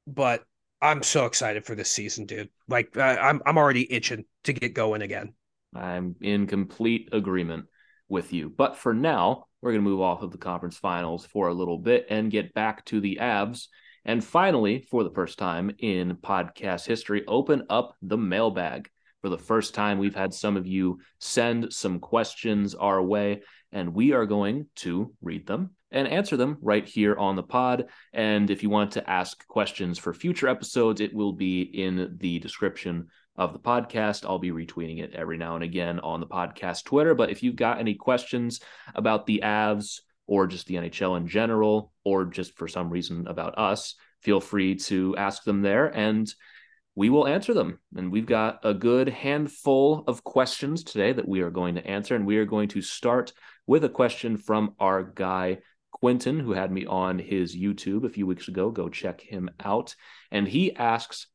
but I'm so excited for this season, dude. Like I, I'm I'm already itching to get going again. I'm in complete agreement with you. But for now, we're going to move off of the conference finals for a little bit and get back to the Avs and finally, for the first time in podcast history, open up the mailbag. For the first time, we've had some of you send some questions our way, and we are going to read them and answer them right here on the pod. And if you want to ask questions for future episodes, it will be in the description of the podcast. I'll be retweeting it every now and again on the podcast Twitter. But if you've got any questions about the Avs, or just the NHL in general, or just for some reason about us, feel free to ask them there and we will answer them. And we've got a good handful of questions today that we are going to answer. And we are going to start with a question from our guy, Quentin, who had me on his YouTube a few weeks ago. Go check him out. And he asks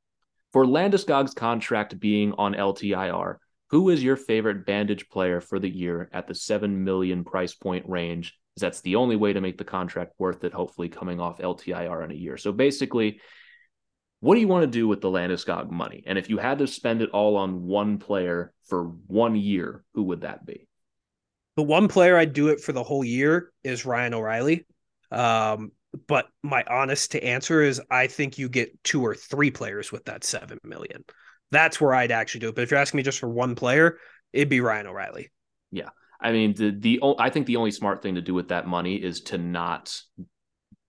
For Landeskog's contract being on LTIR, who is your favorite bandage player for the year at the 7 million price point range that's the only way to make the contract worth it, hopefully coming off LTIR in a year. So basically, what do you want to do with the Landeskog money? And if you had to spend it all on one player for one year, who would that be? The one player I'd do it for the whole year is Ryan O'Reilly. Um, but my honest to answer is I think you get two or three players with that seven million. That's where I'd actually do it. But if you're asking me just for one player, it'd be Ryan O'Reilly. Yeah. I mean, the the I think the only smart thing to do with that money is to not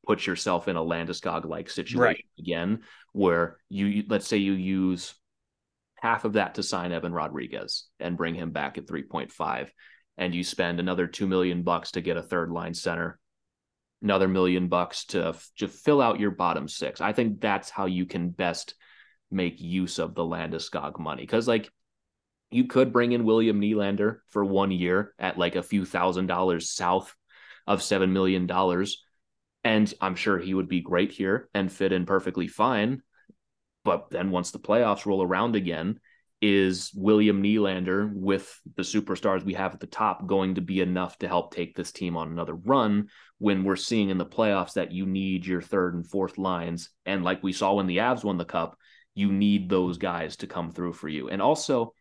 put yourself in a Landeskog like situation right. again, where you let's say you use half of that to sign Evan Rodrigues and bring him back at 3.5 and you spend another 2 million bucks to get a third line center another million bucks to to fill out your bottom six i think that's how you can best make use of the landeskog money because like you could bring in william Nylander for one year at like a few thousand dollars south of seven million dollars. And i'm sure he would be great here and fit in perfectly fine. But then once the playoffs roll around again is William Nylander with the superstars we have at the top going to be enough to help take this team on another run when we're seeing in the playoffs that you need your third and fourth lines? And like we saw when the Avs won the cup you need those guys to come through for you. And also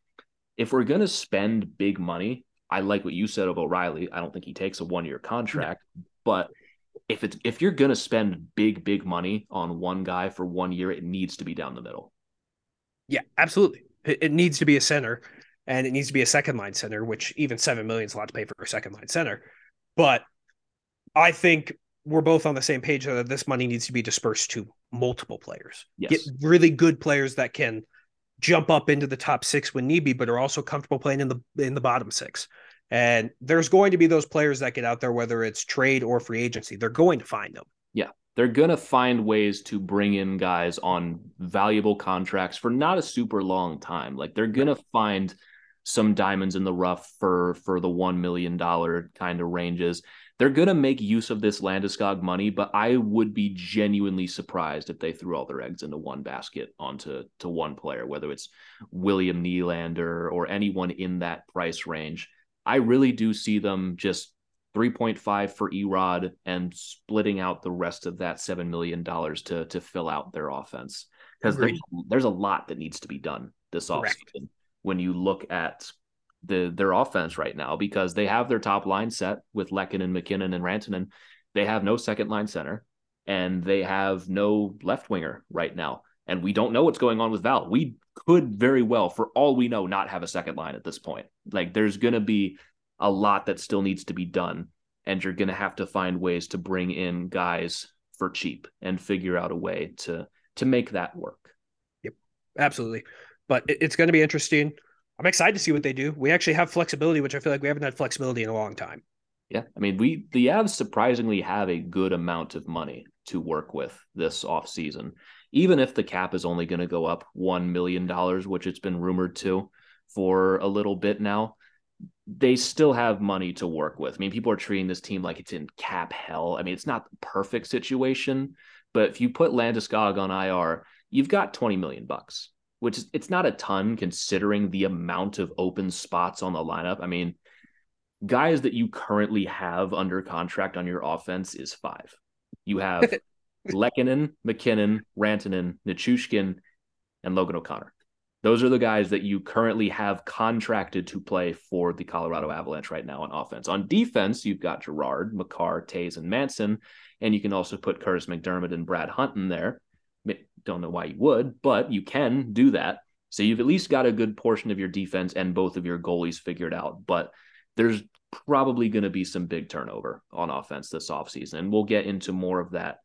if we're going to spend big money I like what you said of O'Reilly I don't think he takes a one year contract but if it's if you're going to spend big big money on one guy for one year it needs to be down the middle yeah absolutely it, needs to be a center and it needs to be a second line center, which even seven million is a lot to pay for a second line center. But I think we're both on the same page that this money needs to be dispersed to multiple players. Yes. Get really good players that can jump up into the top six when need be, but are also comfortable playing in the in the bottom six. And there's going to be those players that get out there, whether it's trade or free agency. They're going to find them. Yeah they're going to find ways to bring in guys on valuable contracts for not a super long time. Like they're going to find some diamonds in the rough for for the 1 million dollar kind of ranges. They're going to make use of this Landeskog money, but I would be genuinely surprised if they threw all their eggs into one basket onto to one player, whether it's William Nylander or anyone in that price range. I really do see them just 3.5 for Erod and splitting out the rest of that $7 million to, to fill out their offense. Because there's, there's a lot that needs to be done this offseason when you look at the their offense right now because they have their top line set with Lehkonen and MacKinnon and Rantanen. They have no second line center and they have no left winger right now. And we don't know what's going on with Val. We could very well, for all we know, not have a second line at this point. Like there's going to be a lot that still needs to be done. And you're going to have to find ways to bring in guys for cheap and figure out a way to to make that work. Yep, absolutely. But it's going to be interesting. I'm excited to see what they do. We actually have flexibility, which I feel like we haven't had flexibility in a long time. Yeah, I mean, we the Avs surprisingly have a good amount of money to work with this off season, even if the cap is only going to go up one million dollars, which it's been rumored to for a little bit now they still have money to work with. I mean, people are treating this team like it's in cap hell. I mean, it's not the perfect situation, but if you put Landeskog on IR, you've got 20 million bucks, which is it's not a ton considering the amount of open spots on the lineup. I mean, guys that you currently have under contract on your offense is five. You have Lehkonen, MacKinnon, Rantanen, Nichushkin, and Logan O'Connor. Those are the guys that you currently have contracted to play for the Colorado Avalanche right now on offense. On defense, you've got Girard, Makar, Toews, and Manson, and you can also put Kurtis MacDermid and Brad Hunt in there. Don't know why you would, but you can do that. So you've at least got a good portion of your defense and both of your goalies figured out. But there's probably going to be some big turnover on offense this offseason. And we'll get into more of that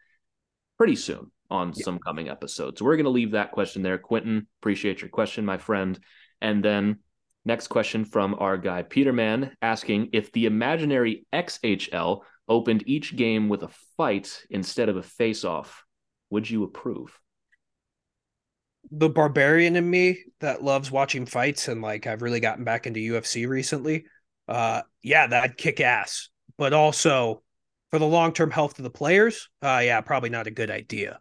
pretty soon on yeah. some coming episodes. So we're going to leave that question there. Quentin, appreciate your question, my friend. And then next question from our guy Peterman asking if the imaginary XHL opened each game with a fight instead of a face-off, would you approve? The barbarian in me that loves watching fights and like I've really gotten back into UFC recently. Uh yeah, that'd kick ass. But also for the long-term health of the players, uh yeah, probably not a good idea.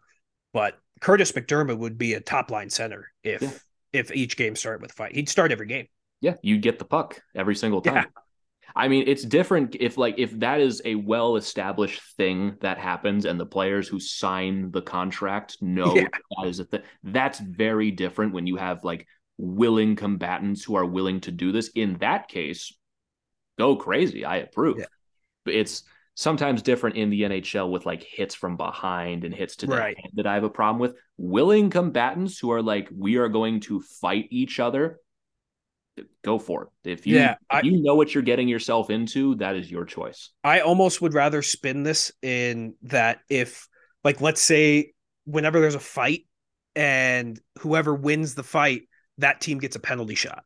But Kurtis MacDermid would be a top line center if yeah. if each game started with a fight. He'd start every game. Yeah, you'd get the puck every single time. Yeah. I mean, it's different if like if that is a well established thing that happens and the players who sign the contract know yeah. that is a thing. That's very different when you have like willing combatants who are willing to do this. In that case, go crazy. I approve. Yeah. But it's sometimes different in the NHL with like hits from behind and hits to the right. head that I have a problem with. Willing combatants who are like, we are going to fight each other. Go for it. If you yeah, if you know what you're getting yourself into, that is your choice. I almost would rather spin this in that if like let's say whenever there's a fight and whoever wins the fight that team gets a penalty shot.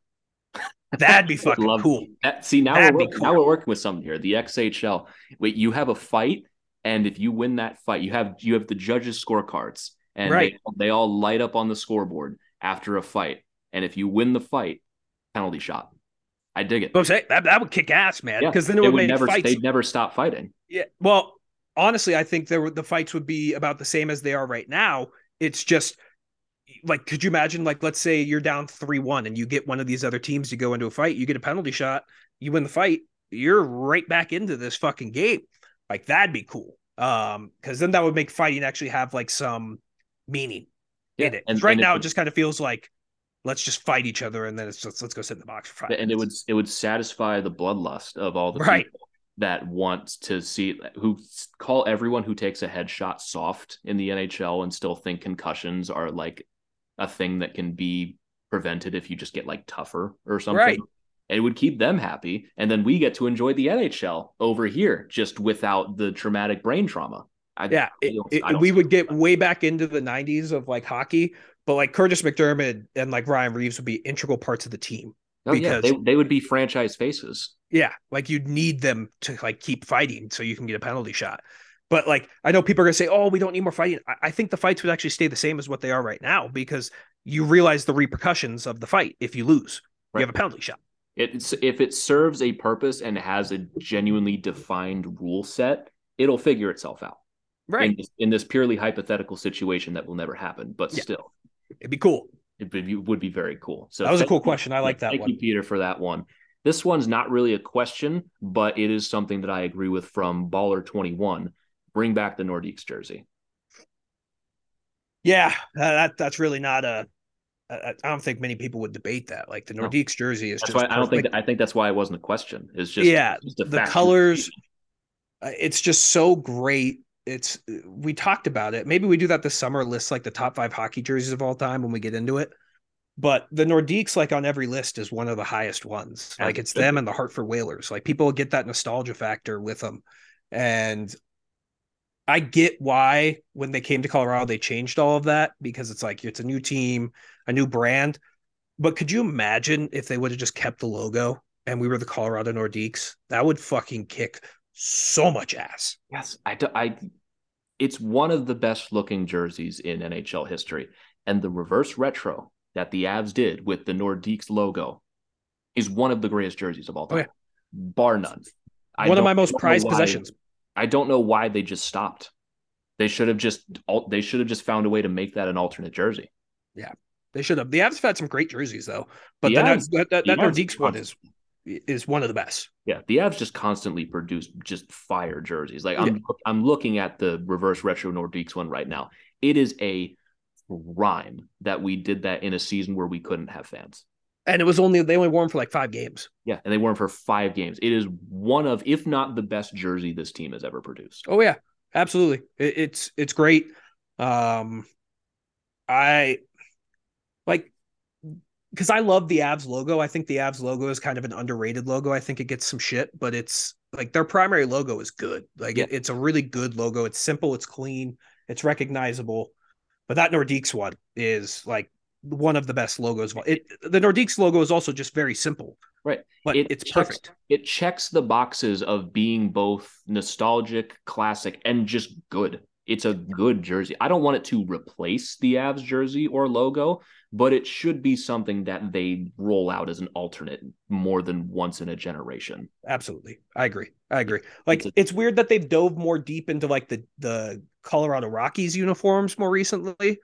That'd be fucking Love cool. That, see now That'd we're, working- cool. now we're working with something here. The XHL. Wait, you have a fight, and if you win that fight, you have you have the judges' scorecards, and Right. they, they all light up on the scoreboard after a fight. And if you win the fight, penalty shot. I dig it. Saying that, that would kick ass, man. Yeah, Because then it would would make never fights. they'd never stop fighting. Yeah. Well, honestly, I think there were, the fights would be about the same as they are right now. It's just like, could you imagine, like, let's say you're down 3 1 and you get one of these other teams to go into a fight, you get a penalty shot, you win the fight, you're right back into this fucking game. Like, that'd be cool. Um, because then that would make fighting actually have like some meaning in it. and- right and now, it, it just kind of feels like let's just fight each other and then it's just let's go sit in the box for five and it would it would satisfy the bloodlust of all the Right. people that want to see who call everyone who takes a headshot soft in the NHL and still think concussions are like a thing that can be prevented if you just get like tougher or something. Right. It would keep them happy, and then we get to enjoy the NHL over here just without the traumatic brain trauma. I, Yeah, I it- it- I we would get way back into the '90s of like hockey, but like Kurtis MacDermid and like Ryan Reaves would be integral parts of the team. Oh, yeah, because- they, they would be franchise faces. Yeah, like you'd need them to like keep fighting so you can get a penalty shot. But like I know people are gonna say, "Oh, we don't need more fighting." I, I think the fights would actually stay the same as what they are right now because you realize the repercussions of the fight if you lose. Right. You have a penalty shot. It's if it serves a purpose and has a genuinely defined rule set, it'll figure itself out. In in this purely hypothetical situation that will never happen, but Yeah. still, It'd be cool. it would be, would be very cool. So That was a cool you- question. I like that Thank one. you, Peter, for that one. This one's not really a question, but it is something that I agree with from Baller Twenty One. Bring back the Nordiques jersey. Yeah, uh, that that's really not a. I don't think many people would debate that. Like the No. Nordiques jersey is That's just. why I don't think that, I think that's why it wasn't a question. It's just Yeah, it's just a the colors- statement. Uh, it's just so great. It's we talked about it. Maybe we do that this summer. List like the top five hockey jerseys of all time when we get into it. But the Nordiques, like on every list, is one of the highest ones. Like it's them and the Hartford Whalers. Like people get that nostalgia factor with them, and I get why when they came to Colorado they changed all of that because it's like it's a new team, a new brand. But could you imagine if they would have just kept the logo and we were the Colorado Nordiques? That would fucking kick so much ass. Yes, I, I it's one of the best looking jerseys in NHL history. And the reverse retro that the Avs did with the Nordiques logo is one of the greatest jerseys of all Oh, time, yeah. bar none. I One of my most prized why- possessions. I don't know why they just stopped. They should have just they should have just found a way to make that an alternate jersey. Yeah, they should have. The Avs have had some great jerseys though, but The the, Avs- that, that, that Nordiques one is is one of the best. Yeah, the Avs just constantly produce just fire jerseys. Like I'm I'm looking at the reverse retro Nordiques one right now. It is a crime that we did that in a season where we couldn't have fans. And it was only they only wore them for like five games. Yeah, and they wore them for five games. It is one of, if not the best jersey this team has ever produced. Oh yeah, absolutely. It, it's it's great. Um, I like because I love the Avs logo. I think the Avs logo is kind of an underrated logo. I think it gets some shit, but it's like their primary logo is good. Like it, it's a really good logo. It's simple. It's clean. It's recognizable. But that Nordiques one is like one of the best logos. It the Nordiques logo is also just very simple, Right. but It it's checks- perfect. It checks the boxes of being both nostalgic, classic, and just good. It's a good jersey. I don't want it to replace the Avs jersey or logo, but it should be something that they roll out as an alternate more than once in a generation. Absolutely. I agree. I agree. Like It's it's, weird that they've dove more deep into like the the Colorado Rockies uniforms more recently.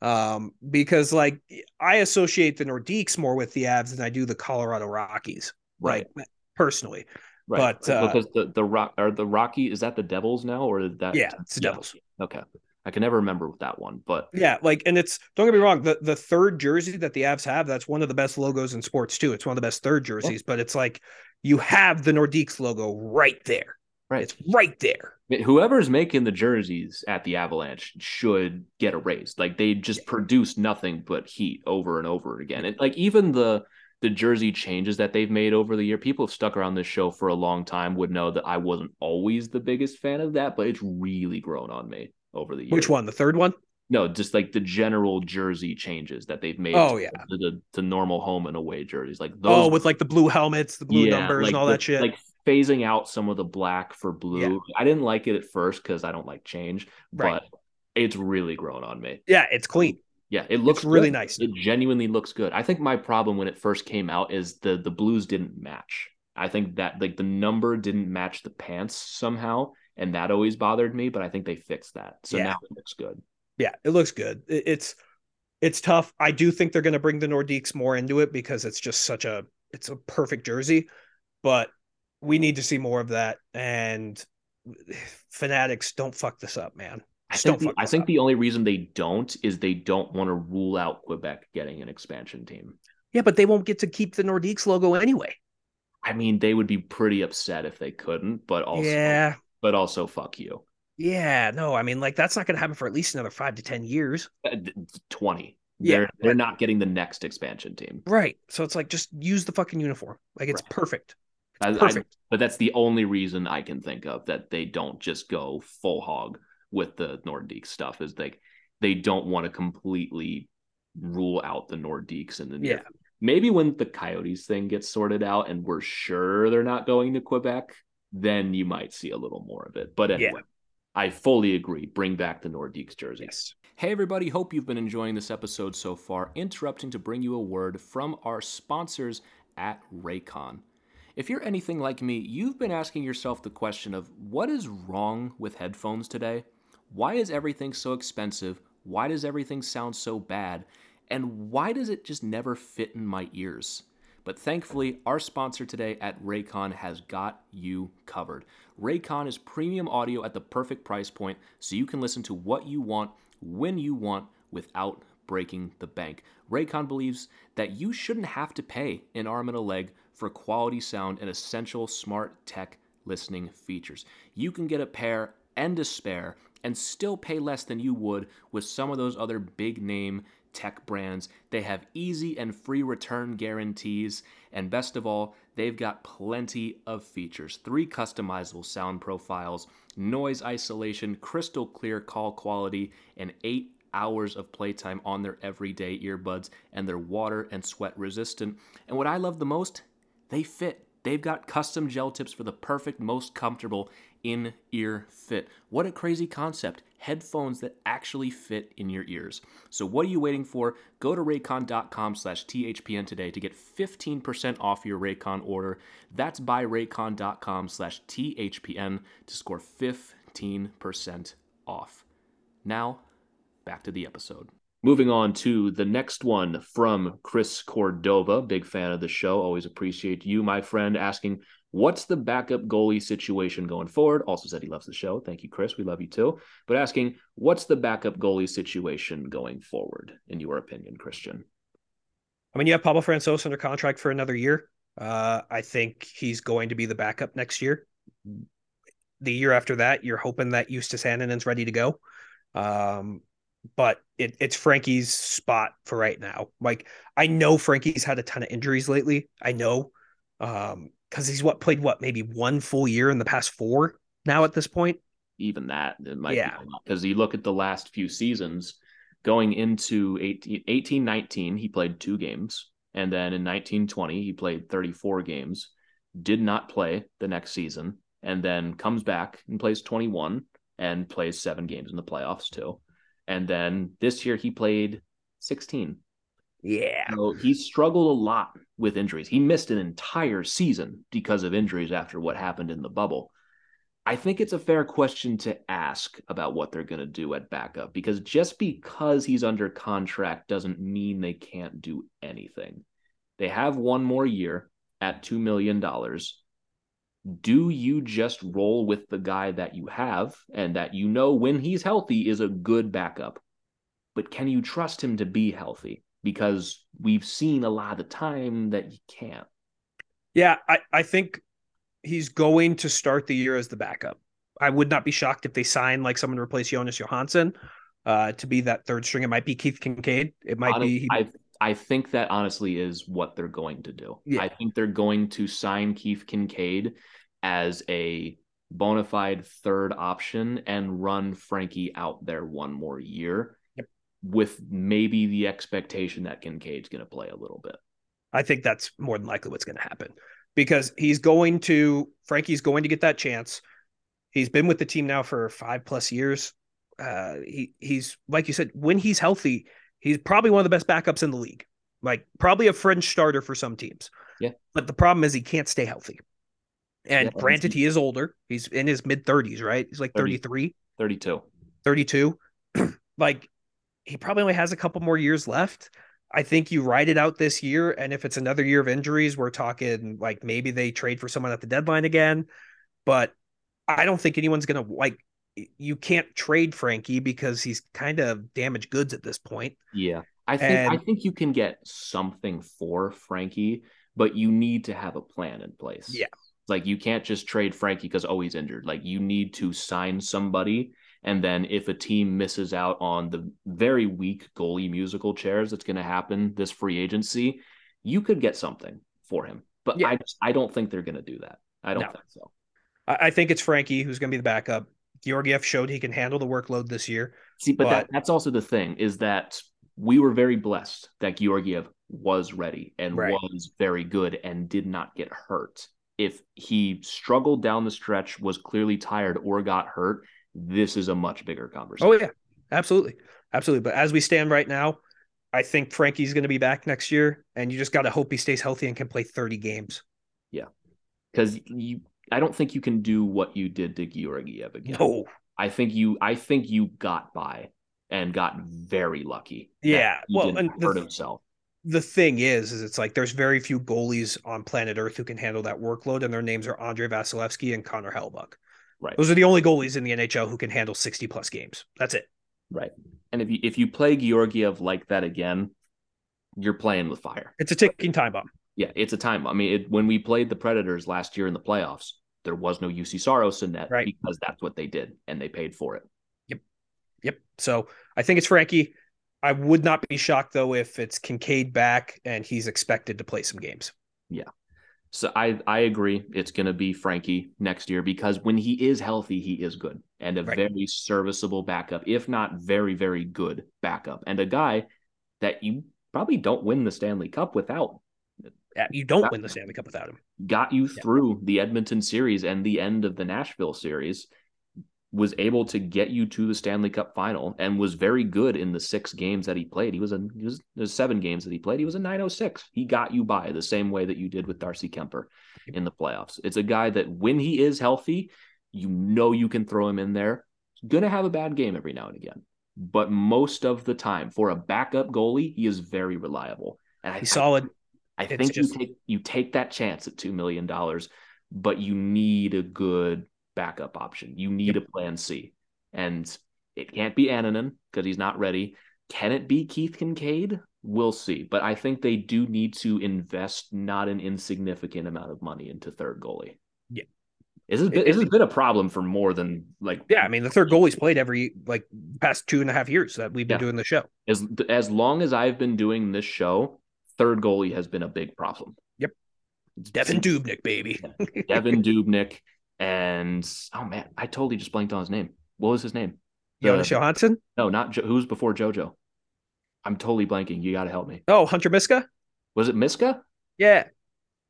Um because like I associate the Nordiques more with the Avs than I do the Colorado Rockies. Like personally. Right. But, uh, because the the rock or the Rocky is that the Devils now or that Yeah, it's the Devils. Okay. I can never remember with that one, but Yeah, like and it's don't get me wrong, the the third jersey that the Avs have, that's one of the best logos in sports too. It's one of the best third jerseys, but it's like you have the Nordiques logo right there. right. It's right there. Whoever's making the jerseys at the Avalanche should get a raise. Like they just produce nothing but heat over and over again. And like even the the jersey changes that they've made over the year, people have stuck around this show for a long time would know that I wasn't always the biggest fan of that, but it's really grown on me over the years. Which one? The third one? No, just like the general jersey changes that they've made. Oh yeah, the, the, the normal home and away jerseys, like oh, those. Oh, with like the blue helmets, the blue yeah, numbers, like and all the, that shit. Like phasing out some of the black for blue. Yeah. I didn't like it at first because I don't like change, right. but it's really grown on me. Yeah, it's clean. Yeah, it looks really nice. It genuinely looks good. I think my problem when it first came out is the the blues didn't match. I think that like the number didn't match the pants somehow, and that always bothered me. But I think they fixed that, so yeah. now it looks good. Yeah, it looks good. It's it's tough. I do think they're going to bring the Nordiques more into it because it's just such a it's a perfect jersey, but we need to see more of that. And fanatics, don't fuck this up, man. I think, the, I think the only reason they don't is they don't want to rule out Quebec getting an expansion team. Yeah, but they won't get to keep the Nordiques logo anyway. I mean, they would be pretty upset if they couldn't, but also yeah, but also fuck you. Yeah, no, I mean, like that's not going to happen for at least another five to ten years. Uh, Twenty. Yeah, they're, they're not getting the next expansion team. Right. So it's like just use the fucking uniform. Like it's right. perfect. It's perfect. I, but that's the only reason I can think of that they don't just go full hog with the Nordique stuff is like they don't want to completely rule out the Nordiques and the. Yeah. Maybe when the Coyotes thing gets sorted out and we're sure they're not going to Quebec, then you might see a little more of it. But anyway, yeah. I fully agree. Bring back the Nordiques jerseys. Yes. Hey, everybody. Hope you've been enjoying this episode so far. Interrupting to bring you a word from our sponsors at Raycon. If you're anything like me, you've been asking yourself the question of what is wrong with headphones today? Why is everything so expensive? Why does everything sound so bad? And why does it just never fit in my ears? But thankfully, our sponsor today at Raycon has got you covered. Raycon is premium audio at the perfect price point so you can listen to what you want when you want without breaking the bank. Raycon believes that you shouldn't have to pay an arm and a leg for quality sound and essential smart tech listening features. You can get a pair and a spare and still pay less than you would with some of those other big name tech brands. They have easy and free return guarantees, and best of all, they've got plenty of features three customizable sound profiles, noise isolation, crystal clear call quality, and eight hours of playtime on their everyday earbuds, and they're water and sweat resistant. And what I love the most, they fit. They've got custom gel tips for the perfect, most comfortable in ear fit. What a crazy concept. Headphones that actually fit in your ears. So what are you waiting for? Go to raycon.com slash THPN today to get 15% off your Raycon order. That's by raycon.com slash THPN to score 15% off. Now, back to the episode. Moving on to the next one from Chris Cordova, big fan of the show. Always appreciate you, my friend, asking, What's the backup goalie situation going forward? Also said he loves the show. Thank you, Chris. We love you too. But asking, What's the backup goalie situation going forward, in your opinion, Christian? I mean, you have Pavel Francouz under contract for another year. Uh, I think he's going to be the backup next year. The year after that, you're hoping that Justus Annunen's ready to go. Um, but it, it's Frankie's spot for right now. Like I know Frankie's had a ton of injuries lately. I know, um, because he's what played what maybe one full year in the past four now at this point. Even that, it might yeah. Because you look at the last few seasons, going into 18, 18 19, he played two games, and then in 1920 he played 34 games. Did not play the next season, and then comes back and plays 21 and plays seven games in the playoffs too. And then this year he played 16. Yeah. So he struggled a lot with injuries. He missed an entire season because of injuries after what happened in the bubble. I think it's a fair question to ask about what they're going to do at backup because just because he's under contract doesn't mean they can't do anything. They have one more year at $2 million do you just roll with the guy that you have and that you know when he's healthy is a good backup? But can you trust him to be healthy? Because we've seen a lot of the time that you can't. Yeah, I, I think he's going to start the year as the backup. I would not be shocked if they sign like someone to replace Jonas Johansson uh, to be that third string. It might be Keith Kinkaid. It might be. He... I I think that honestly is what they're going to do. Yeah. I think they're going to sign Keith Kinkaid as a bona fide third option and run Frankie out there one more year. With maybe the expectation that Kinkaid's going to play a little bit. I think that's more than likely what's going to happen because he's going to Frankie's going to get that chance. He's been with the team now for five plus years. Uh, he he's like you said, when he's healthy, he's probably one of the best backups in the league. Like probably a fringe starter for some teams. Yeah. But the problem is he can't stay healthy. And Yeah, granted, he is older. He's in his mid 30s, right? He's like 30. 33, 32. 32. like he probably only has a couple more years left. I think you ride it out this year. And if it's another year of injuries, we're talking like maybe they trade for someone at the deadline again. But I don't think anyone's going to like, you can't trade Frankie because he's kind of damaged goods at this point. Yeah. I think I think you can get something for Frankie, but you need to have a plan in place. Yeah. Like you can't just trade Frankie because oh he's injured. Like you need to sign somebody and then if a team misses out on the very weak goalie musical chairs that's going to happen this free agency, you could get something for him. But Yeah. I just I don't think they're going to do that. I don't No. think so. I, think it's Frankie who's going to be the backup. Georgiev showed he can handle the workload this year. See, but, that, that's also the thing is that we were very blessed that Georgiev was ready and Right. was very good and did not get hurt. If he struggled down the stretch, was clearly tired, or got hurt, this is a much bigger conversation. Oh yeah, absolutely, absolutely. But as we stand right now, I think Frankie's going to be back next year, and you just got to hope he stays healthy and can play 30 games. Yeah, because you, I don't think you can do what you did to Georgiev again. No, I think you, I think you got by and got very lucky. Yeah, well, and the hurt th- himself. the thing is, is it's like there's very few goalies on planet Earth who can handle that workload, and their names are Andrei Vasilevskiy and Connor Hellebuyck. Right. Those are the only goalies in the NHL who can handle 60 plus games. That's it. Right. And if you if you play Georgiev like that again, you're playing with fire. It's a ticking time bomb. Yeah, it's a time. Bomb. I mean, it, when we played the Predators last year in the playoffs, there was no Juuse Saros in that Right. because that's what they did and they paid for it. Yep. Yep. So I think it's Frankie. I would not be shocked though if it's Kinkaid back and he's expected to play some games. So I I agree. It's going to be Frankie next year because when he is healthy, he is good and a Right. very serviceable backup, if not very very good backup, and a guy that you probably don't win the Stanley Cup without. Yeah, You don't That- win the Stanley Cup without him. got you Yeah. through the Edmonton series and the end of the Nashville series, was able to get you to the Stanley Cup final and was very good in the six games that he played. He was a he was there's seven games that he played. He was a 906. He got you by the same way that you did with Darcy Kuemper in the playoffs. It's a guy that when he is healthy, you know you can throw him in there. He's gonna have a bad game every now and again. But most of the time, for a backup goalie, he is very reliable. And I, He's solid. I It's think just- you take you take that chance at two million dollars, but you need a good backup option. You need a plan C, and it can't be Annunen because he's not ready. Can it be Keith Kinkaid? We'll see. But I think they do need to invest not an insignificant amount of money into third goalie. Yeah. This has been, It- this has been a problem for more than like Yeah, I mean the third goalie's played every like past two and a half years that we've been Yeah. doing the show. as as long as I've been doing this show, third goalie has been a big problem. Yep. It's- Devan Dubnyk, baby. Devan Dubnyk, and oh man, I totally just blanked on his name. What was his name? Jonas Johansson. no, not jo- who's before JoJo. I'm totally blanking. You got to help me. Oh, Hunter Miska. Was it Miska? Yeah,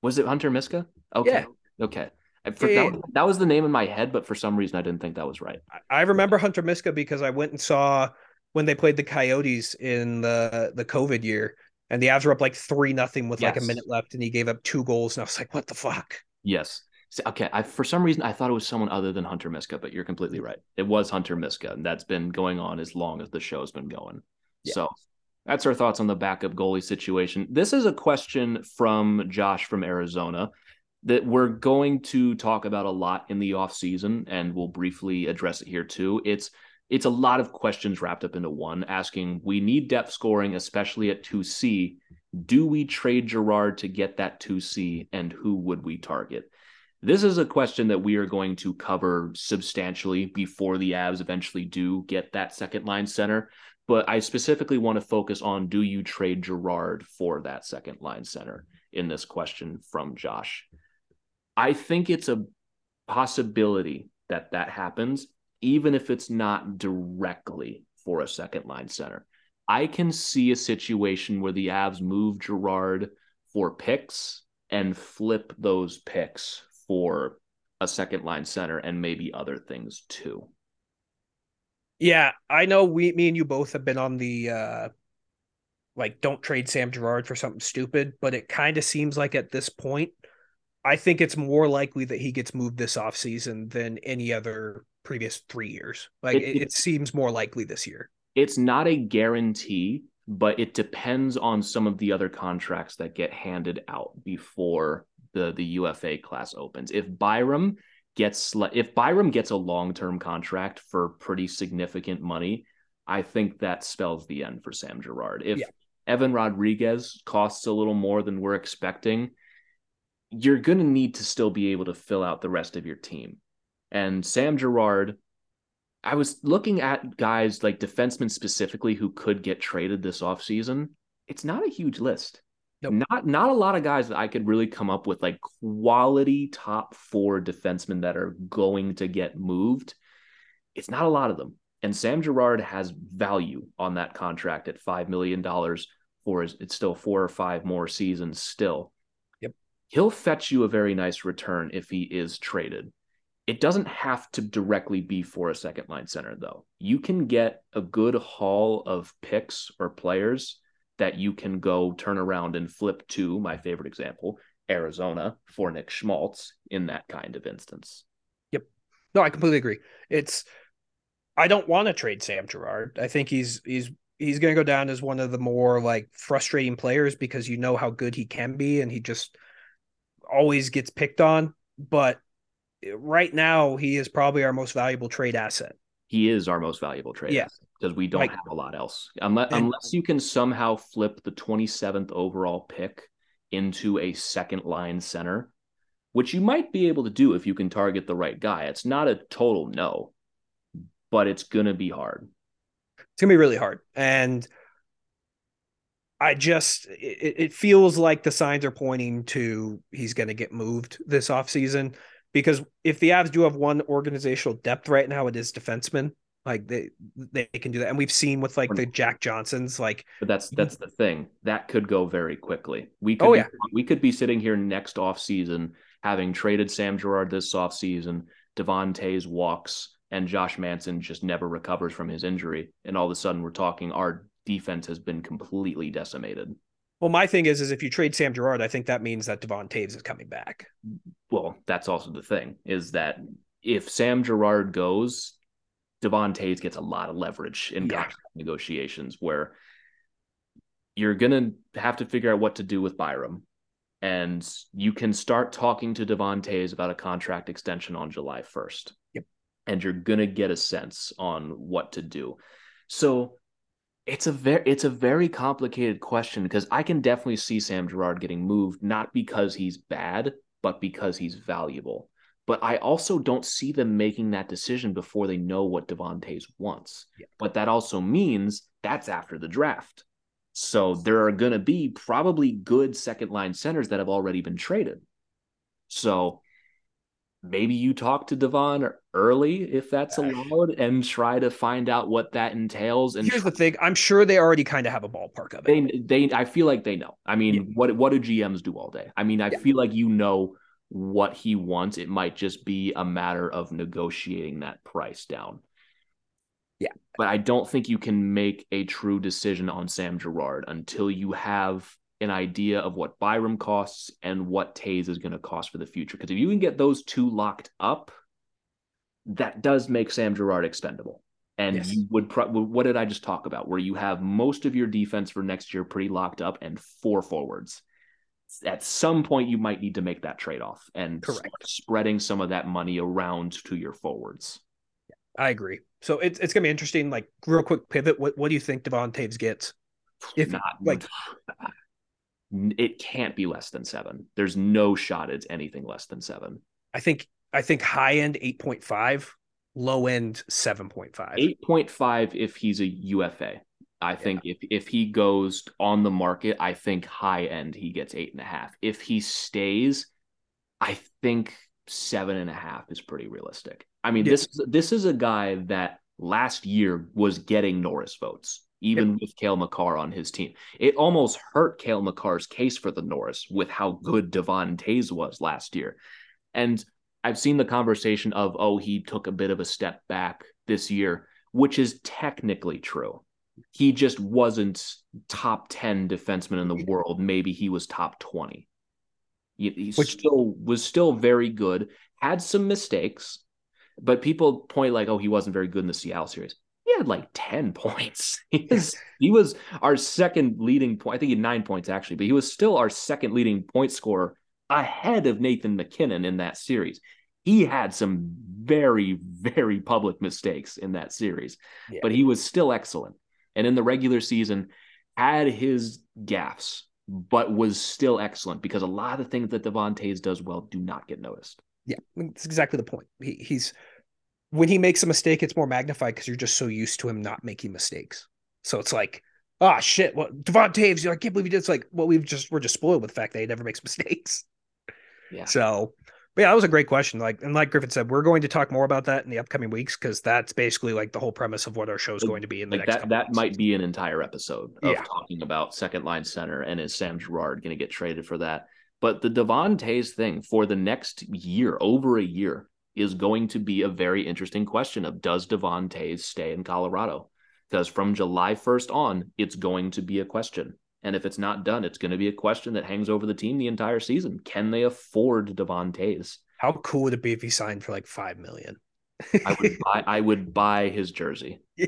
Was it Hunter Miska? Okay, Yeah. okay. I, for, Yeah, that, yeah. that was the name in my head, but for some reason I didn't think that was right. I- remember Hunter Miska because I went and saw when they played the Coyotes in the the COVID year, and the Avs were up like three nothing with like a minute left, and he gave up two goals, and I was like, "What the fuck?" Yes. Okay. I, for some reason, I thought it was someone other than Hunter Miska, but you're completely right. It was Hunter Miska, and that's been going on as long as the show's been going. Yeah. So that's our thoughts on the backup goalie situation. This is a question from Josh from Arizona that we're going to talk about a lot in the offseason, and we'll briefly address it here too. It's it's a lot of questions wrapped up into one, asking we need depth scoring, especially at 2C. Do we trade Girard to get that 2C, and who would we target? This is a question that we are going to cover substantially before the Avs eventually do get that second line center. But I specifically want to focus on do you trade Girard for that second line center in this question from Josh? I think it's a possibility that that happens, even if it's not directly for a second line center. I can see a situation where the Avs move Girard for picks and flip those picks for a second line center and maybe other things too. Yeah, I know we me and you both have been on the uh like don't trade Sam Girard for something stupid, but it kind of seems like at this point I think it's more likely that he gets moved this offseason than any other previous 3 years. Like it, it, it seems more likely this year. It's not a guarantee, but it depends on some of the other contracts that get handed out before the the UFA class opens. If Byram gets if Byram gets a long-term contract for pretty significant money, I think that spells the end for Sam Girard. If yeah. Evan Rodrigues costs a little more than we're expecting, you're going to need to still be able to fill out the rest of your team. And Sam Girard, I was looking at guys like defensemen specifically who could get traded this offseason. It's not a huge list. Nope. Not not a lot of guys that I could really come up with like quality top four defensemen that are going to get moved. It's not a lot of them. And Sam Girard has value on that contract at five million dollars for his, it's still four or five more seasons still. Yep. He'll fetch you a very nice return if he is traded. It doesn't have to directly be for a second line center, though. You can get a good haul of picks or players that you can go turn around and flip to my favorite example, Arizona for Nick Schmaltz in that kind of instance. Yep. No, I completely agree. It's I don't want to trade Sam Girard. I think he's he's he's going to go down as one of the more like frustrating players because you know how good he can be and he just always gets picked on, but right now he is probably our most valuable trade asset. He is our most valuable trade yeah. asset because we don't like, have a lot else. Unless, and, unless you can somehow flip the 27th overall pick into a second line center, which you might be able to do if you can target the right guy. It's not a total no, but it's going to be hard. It's going to be really hard. And I just, it, it feels like the signs are pointing to he's going to get moved this offseason because if the Avs do have one organizational depth right now, it is defensemen. Like they they can do that, and we've seen with like the Jack Johnsons, like. But that's that's the thing that could go very quickly. We could oh, yeah. we could be sitting here next off season having traded Sam Girard this off season. Devon Toews walks, and Josh Manson just never recovers from his injury, and all of a sudden we're talking our defense has been completely decimated. Well, my thing is, is if you trade Sam Girard, I think that means that Devon Toews is coming back. Well, that's also the thing is that if Sam Girard goes, Devon Toews gets a lot of leverage in yeah. contract negotiations where you're going to have to figure out what to do with Byram. And you can start talking to Devon Toews about a contract extension on July 1st. Yep. And you're going to get a sense on what to do. So it's a very it's a very complicated question because I can definitely see Sam Girard getting moved not because he's bad, but because he's valuable. But I also don't see them making that decision before they know what Devon Toews wants. Yeah. But that also means that's after the draft. So there are going to be probably good second line centers that have already been traded. So maybe you talk to Devon early if that's allowed and try to find out what that entails. And here's the thing: I'm sure they already kind of have a ballpark of it. They, they, I feel like they know. I mean, yeah. what what do GMs do all day? I mean, I yeah. feel like you know what he wants. It might just be a matter of negotiating that price down. Yeah. But I don't think you can make a true decision on Sam Girard until you have an idea of what Byram costs and what Toews is going to cost for the future. Because if you can get those two locked up, that does make Sam Girard expendable. And yes. you would, pro- what did I just talk about? Where you have most of your defense for next year pretty locked up and four forwards at some point you might need to make that trade-off and spreading some of that money around to your forwards. I agree. So it's it's gonna be interesting. Like real quick pivot. What what do you think Devon Toews gets? If not like it can't be less than seven. There's no shot it's anything less than seven. I think I think high end eight point five, low end seven point five. Eight point five if he's a UFA. I think yeah. if if he goes on the market, I think high end he gets eight and a half. If he stays, I think seven and a half is pretty realistic. I mean, yeah. this this is a guy that last year was getting Norris votes. even yep. with Cale Makar on his team. It almost hurt Cale Makar's case for the Norris with how good Devon Toews was last year. And I've seen the conversation of, oh, he took a bit of a step back this year, which is technically true. He just wasn't top 10 defenseman in the world. Maybe he was top 20. He, he which still was still very good, had some mistakes, but people point like, oh, he wasn't very good in the Seattle series he had like 10 points. He was, he was our second leading point. I think he had nine points actually, but he was still our second leading point scorer ahead of Nathan MacKinnon in that series. He had some very, very public mistakes in that series, yeah. but he was still excellent. And in the regular season, had his gaffes, but was still excellent because a lot of the things that Devon Toews does well do not get noticed. Yeah, that's exactly the point. He, he's when he makes a mistake, it's more magnified because you're just so used to him not making mistakes. So it's like, ah, oh, shit. What Devon Toews? I can't believe he did. It's like, well, we've just we're just spoiled with the fact that he never makes mistakes. Yeah. So, but yeah, that was a great question. Like, and like Griffin said, we're going to talk more about that in the upcoming weeks because that's basically like the whole premise of what our show is going to be in the like next. That that months. might be an entire episode of yeah. talking about second line center and is Sam Girard going to get traded for that? But the Devon Toews thing for the next year, over a year, is going to be a very interesting question of does Devon Toews stay in Colorado? Because from July 1st on, it's going to be a question. And if it's not done, it's going to be a question that hangs over the team the entire season. Can they afford Devon Toews? How cool would it be if he signed for like five million? I would buy I would buy his jersey. Yeah.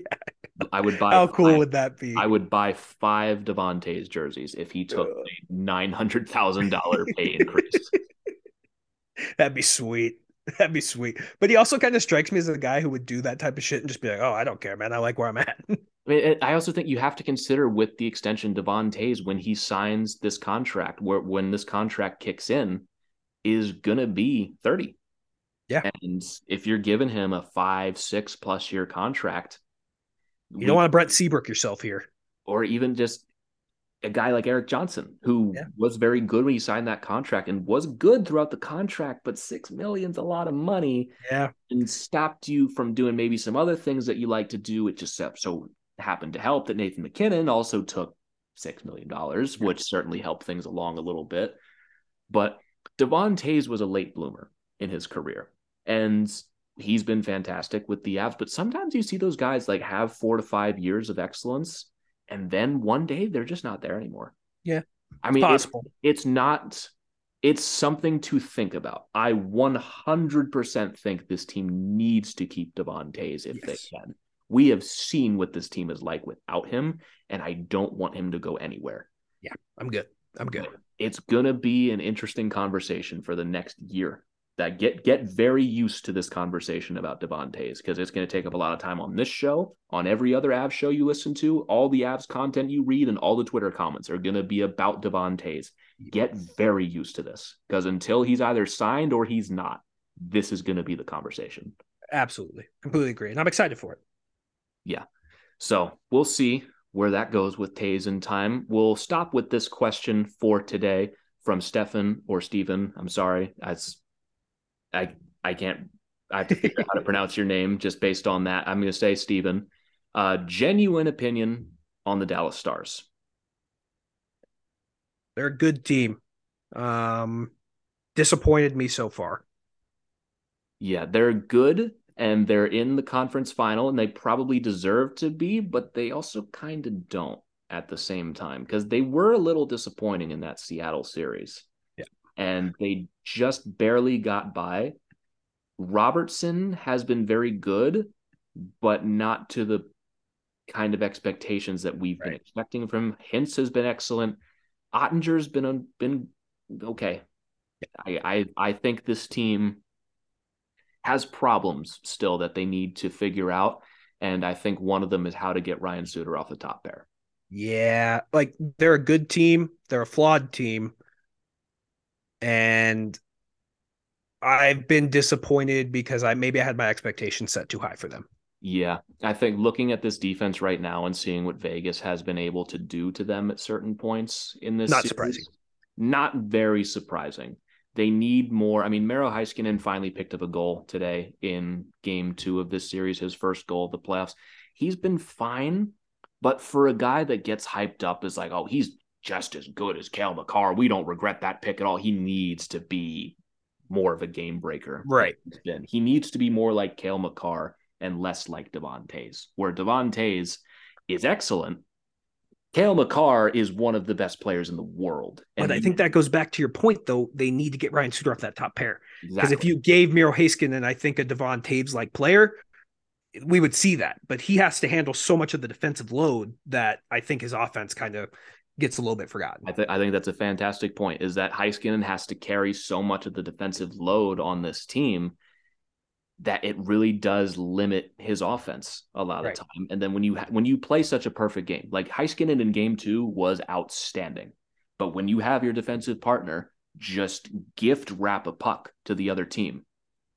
I would buy How cool five, would that be? I would buy five Devon Toews jerseys if he took uh. a nine hundred thousand dollar pay increase. That'd be sweet. That'd be sweet. But he also kind of strikes me as a guy who would do that type of shit and just be like, "Oh, I don't care, man. I like where I'm at." I mean, I also think you have to consider with the extension Devon Toews when he signs this contract, where when this contract kicks in, is gonna be thirty. Yeah, and if you're giving him a five, six plus year contract, you don't want to Brent Seabrook yourself here, or even just a guy like Eric Johnson, who yeah. was very good when he signed that contract and was good throughout the contract, but six million's a lot of money. Yeah. And stopped you from doing maybe some other things that you like to do. It just so happened to help that Nathan MacKinnon also took six million dollars, yeah. which certainly helped things along a little bit. But Devon Toews was a late bloomer in his career. And he's been fantastic with the Avs. But sometimes you see those guys like have four to five years of excellence and then one day they're just not there anymore. Yeah. I mean, it's, it's not, it's something to think about. I 100% think this team needs to keep Devon Toews if yes. they can. We have seen what this team is like without him, and I don't want him to go anywhere. Yeah, I'm good. I'm good. It's going to be an interesting conversation for the next year that get get very used to this conversation about Devon Toews because it's going to take up a lot of time on this show, on every other Avs show you listen to, all the Avs content you read, and all the Twitter comments are going to be about Devon Toews. Get very used to this because until he's either signed or he's not, this is going to be the conversation. Absolutely, completely agree, and I'm excited for it. Yeah, so we'll see where that goes with Toews in time. We'll stop with this question for today from Stefan or Stephen. I'm sorry, that's I I can't. I have to figure out how to pronounce your name just based on that. I'm going to say Stephen. Uh, genuine opinion on the Dallas Stars. They're a good team. Um, disappointed me so far. Yeah, they're good and they're in the conference final and they probably deserve to be, but they also kind of don't at the same time because they were a little disappointing in that Seattle series and they just barely got by. Robertson has been very good, but not to the kind of expectations that we've right. been expecting from him. Hintz has been excellent. Oettinger's been been okay. I, I I think this team has problems still that they need to figure out, and I think one of them is how to get Ryan Suter off the top pair. Yeah, like they're a good team. They're a flawed team and I've been disappointed because I maybe I had my expectations set too high for them. Yeah, I think looking at this defense right now and seeing what Vegas has been able to do to them at certain points in this, not series, surprising, not very surprising. They need more. I mean, Miro Heiskanen finally picked up a goal today in Game Two of this series, his first goal of the playoffs. He's been fine, But for a guy that gets hyped up as like, oh, he's just as good as Cale Makar, we don't regret that pick at all. He needs to be more of a game breaker. Right. Been. He needs to be more like Cale Makar and less like Devon Toews, where Devon Toews is excellent. Cale Makar is one of the best players in the world. And but I think that goes back to your point, though. They need to get Ryan Suter off that top pair. Because exactly. if you gave Miro Heiskanen, and I think a Devon Toews like player, we would see that. But he has to handle so much of the defensive load that I think his offense kind of gets a little bit forgotten. I, th- I think that's a fantastic point. Is that Heiskanen has to carry so much of the defensive load on this team that it really does limit his offense a lot right. of time. And then when you ha- when you play such a perfect game, like Heiskanen in game two was outstanding, but when you have your defensive partner just gift wrap a puck to the other team,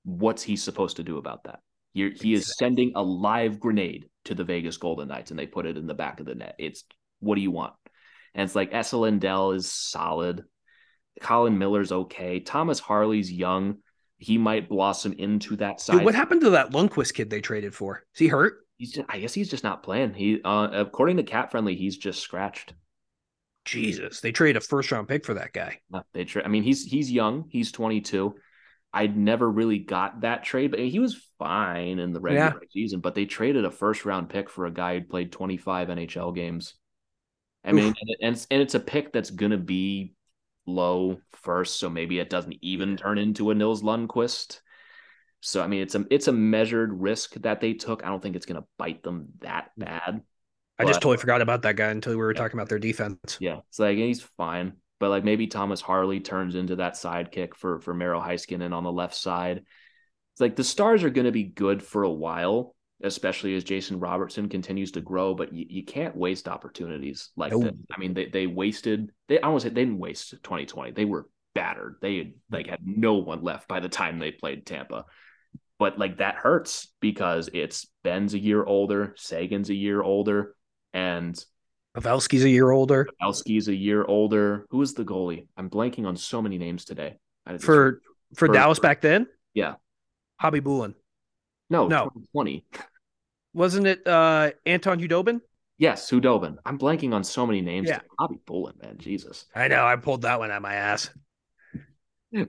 what's he supposed to do about that? You're, he exactly. is sending a live grenade to the Vegas Golden Knights, and they put it in the back of the net. It's what do you want? And it's like Esa Lindell is solid. Colin Miller's okay. Thomas Harley's young he might blossom into that side. Dude, what happened to that Lundkvist kid they traded for? Is he hurt? He's just, I guess he's just not playing. He, uh, according to CapFriendly, he's just scratched. Jesus, they traded a first round pick for that guy. Yeah, they tra- I mean, he's he's young. He's 22. I'd never really got that trade, but he was fine in the regular yeah. season. But they traded a first round pick for a guy who played 25 NHL games. I mean, and, and, and it's a pick that's gonna be low first, so maybe it doesn't even turn into a Nils Lundkvist. So I mean, it's a it's a measured risk that they took. I don't think it's going to bite them that mm. bad. I but, just totally forgot about that guy until we were yeah. talking about their defense. Yeah, it's like he's fine, but like maybe Thomas Harley turns into that sidekick for for Miro Heiskanen on the left side. It's like the stars are going to be good for a while, especially as Jason Robertson continues to grow. But you, you can't waste opportunities like nope. that. I mean, they they wasted. They I want to say they didn't waste 2020. They were battered. They had, like had no one left by the time they played Tampa. But like that hurts because it's Benn's a year older, Seguin's a year older, and Pavelski's a year older. Pavelski's a year older. Who is the goalie? I'm blanking on so many names today. For, for for Dallas back then? Yeah. Khabibulin. No, no. 2020. Wasn't it uh Anton Khudobin? Yes, Khudobin. I'm blanking on so many names. Yeah. Khabibulin, man. Jesus. I know. I pulled that one out my ass.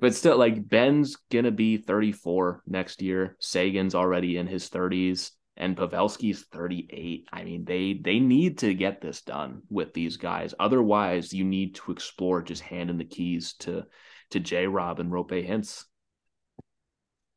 But still, like Benn's gonna be 34 next year. Seguin's already in his 30s, and Pavelski's 38. I mean, they they need to get this done with these guys. Otherwise, you need to explore just handing the keys to to J Rob and Roope Hintz.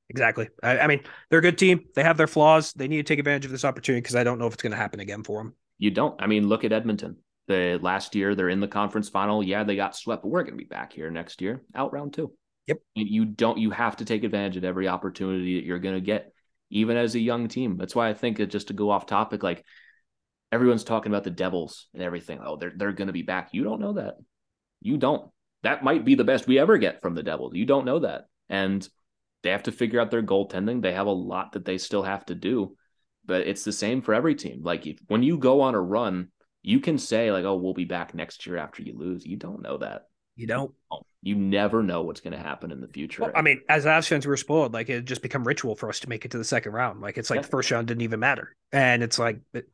Exactly. I, I, mean, they're a good team. They have their flaws. They need to take advantage of this opportunity because I don't know if it's going to happen again for them. You don't. I mean, look at Edmonton. The last year they're in the conference final. Yeah, they got swept, but we're going to be back here next year, out round two. Yep. You don't. You have to take advantage of every opportunity that you're going to get, even as a young team. That's why I think just to go off topic, like everyone's talking about the Devils and everything. Oh, they're they're going to be back. You don't know that. You don't. That might be the best we ever get from the Devils. You don't know that. And they have to figure out their goaltending. They have a lot that they still have to do, but it's the same for every team. Like if, when you go on a run, you can say like, "Oh, we'll be back next year after you lose." You don't know that. You don't. Oh, you never know what's going to happen in the future. Well, I mean, as Avs fans, we were spoiled. Like it just become ritual for us to make it to the second round. Like it's like yeah. the first round didn't even matter, and it's like it,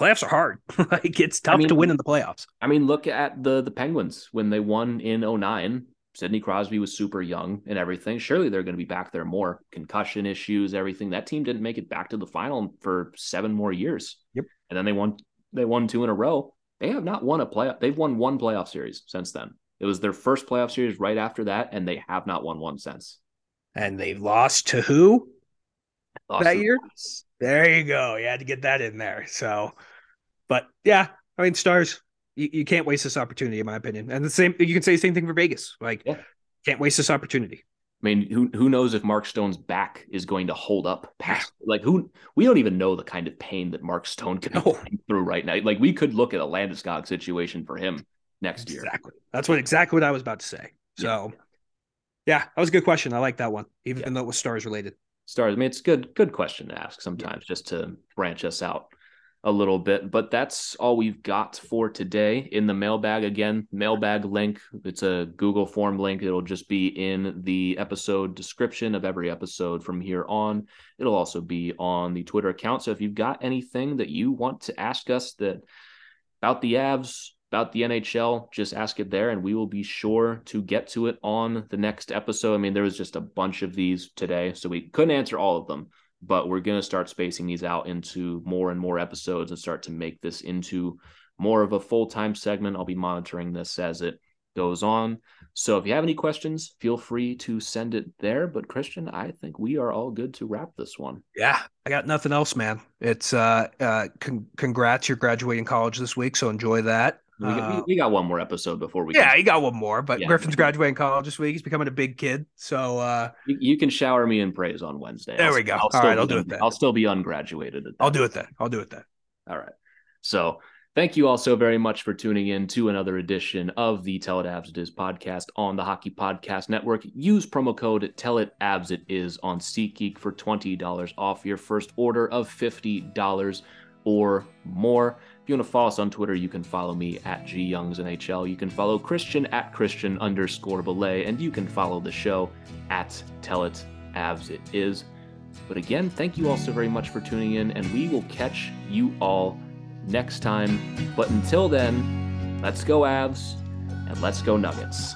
playoffs are hard. like it's tough I mean, to win in the playoffs. I mean, look at the the Penguins when they won in 09 Sidney Crosby was super young and everything. Surely they're going to be back there more. Concussion issues, everything. That team didn't make it back to the final for seven more years. Yep. And then they won they won two in a row. They have not won a playoff. They've won one playoff series since then. It was their first playoff series right after that, and they have not won one since. And they've lost to who? Lost that year? There you go. You had to get that in there. So, but yeah, I mean, stars you, you can't waste this opportunity, in my opinion. And the same, you can say the same thing for Vegas. Like, yeah. can't waste this opportunity. I mean, who who knows if Mark Stone's back is going to hold up past like who we don't even know the kind of pain that Mark Stone can no. be through right now. Like we could look at a Landeskog situation for him next year. Exactly. That's what exactly what I was about to say. So yeah, yeah that was a good question. I like that one, even yeah. though it was stars related. Stars. I mean, it's good good question to ask sometimes yeah. just to branch us out. A little bit. But that's all we've got for today in the mailbag. Again, mailbag link. It's a Google form link. It'll just be in the episode description of every episode from here on. It'll also be on the Twitter account. So if you've got anything that you want to ask us that about the Avs, about the NHL, just ask it there and we will be sure to get to it on the next episode. I mean, there was just a bunch of these today, so we couldn't answer all of them but we're going to start spacing these out into more and more episodes and start to make this into more of a full-time segment. I'll be monitoring this as it goes on. So if you have any questions, feel free to send it there. But Christian, I think we are all good to wrap this one. Yeah, I got nothing else, man. It's uh, uh con- congrats, you're graduating college this week, so enjoy that. We got, uh, we got one more episode before we. Yeah, can... you got one more, but yeah. Griffin's graduating college this week. He's becoming a big kid, so uh, you, you can shower me in praise on Wednesday. There I'll, we go. I'll All right, I'll do it then. I'll still be ungraduated. I'll do it then. I'll do it then. All right. So thank you all so very much for tuning in to another edition of the Tell It Avs It Is podcast on the Hockey Podcast Network. Use promo code Tell It Avs It Is on SeatGeek for twenty dollars off your first order of fifty dollars or more you want to follow us on Twitter, you can follow me at GYoungsNHL. You can follow Christian at Christian underscore Bolle, and you can follow the show at Tell It Avs It Is. But again, thank you all so very much for tuning in, and we will catch you all next time. But until then, let's go Avs and let's go Nuggets.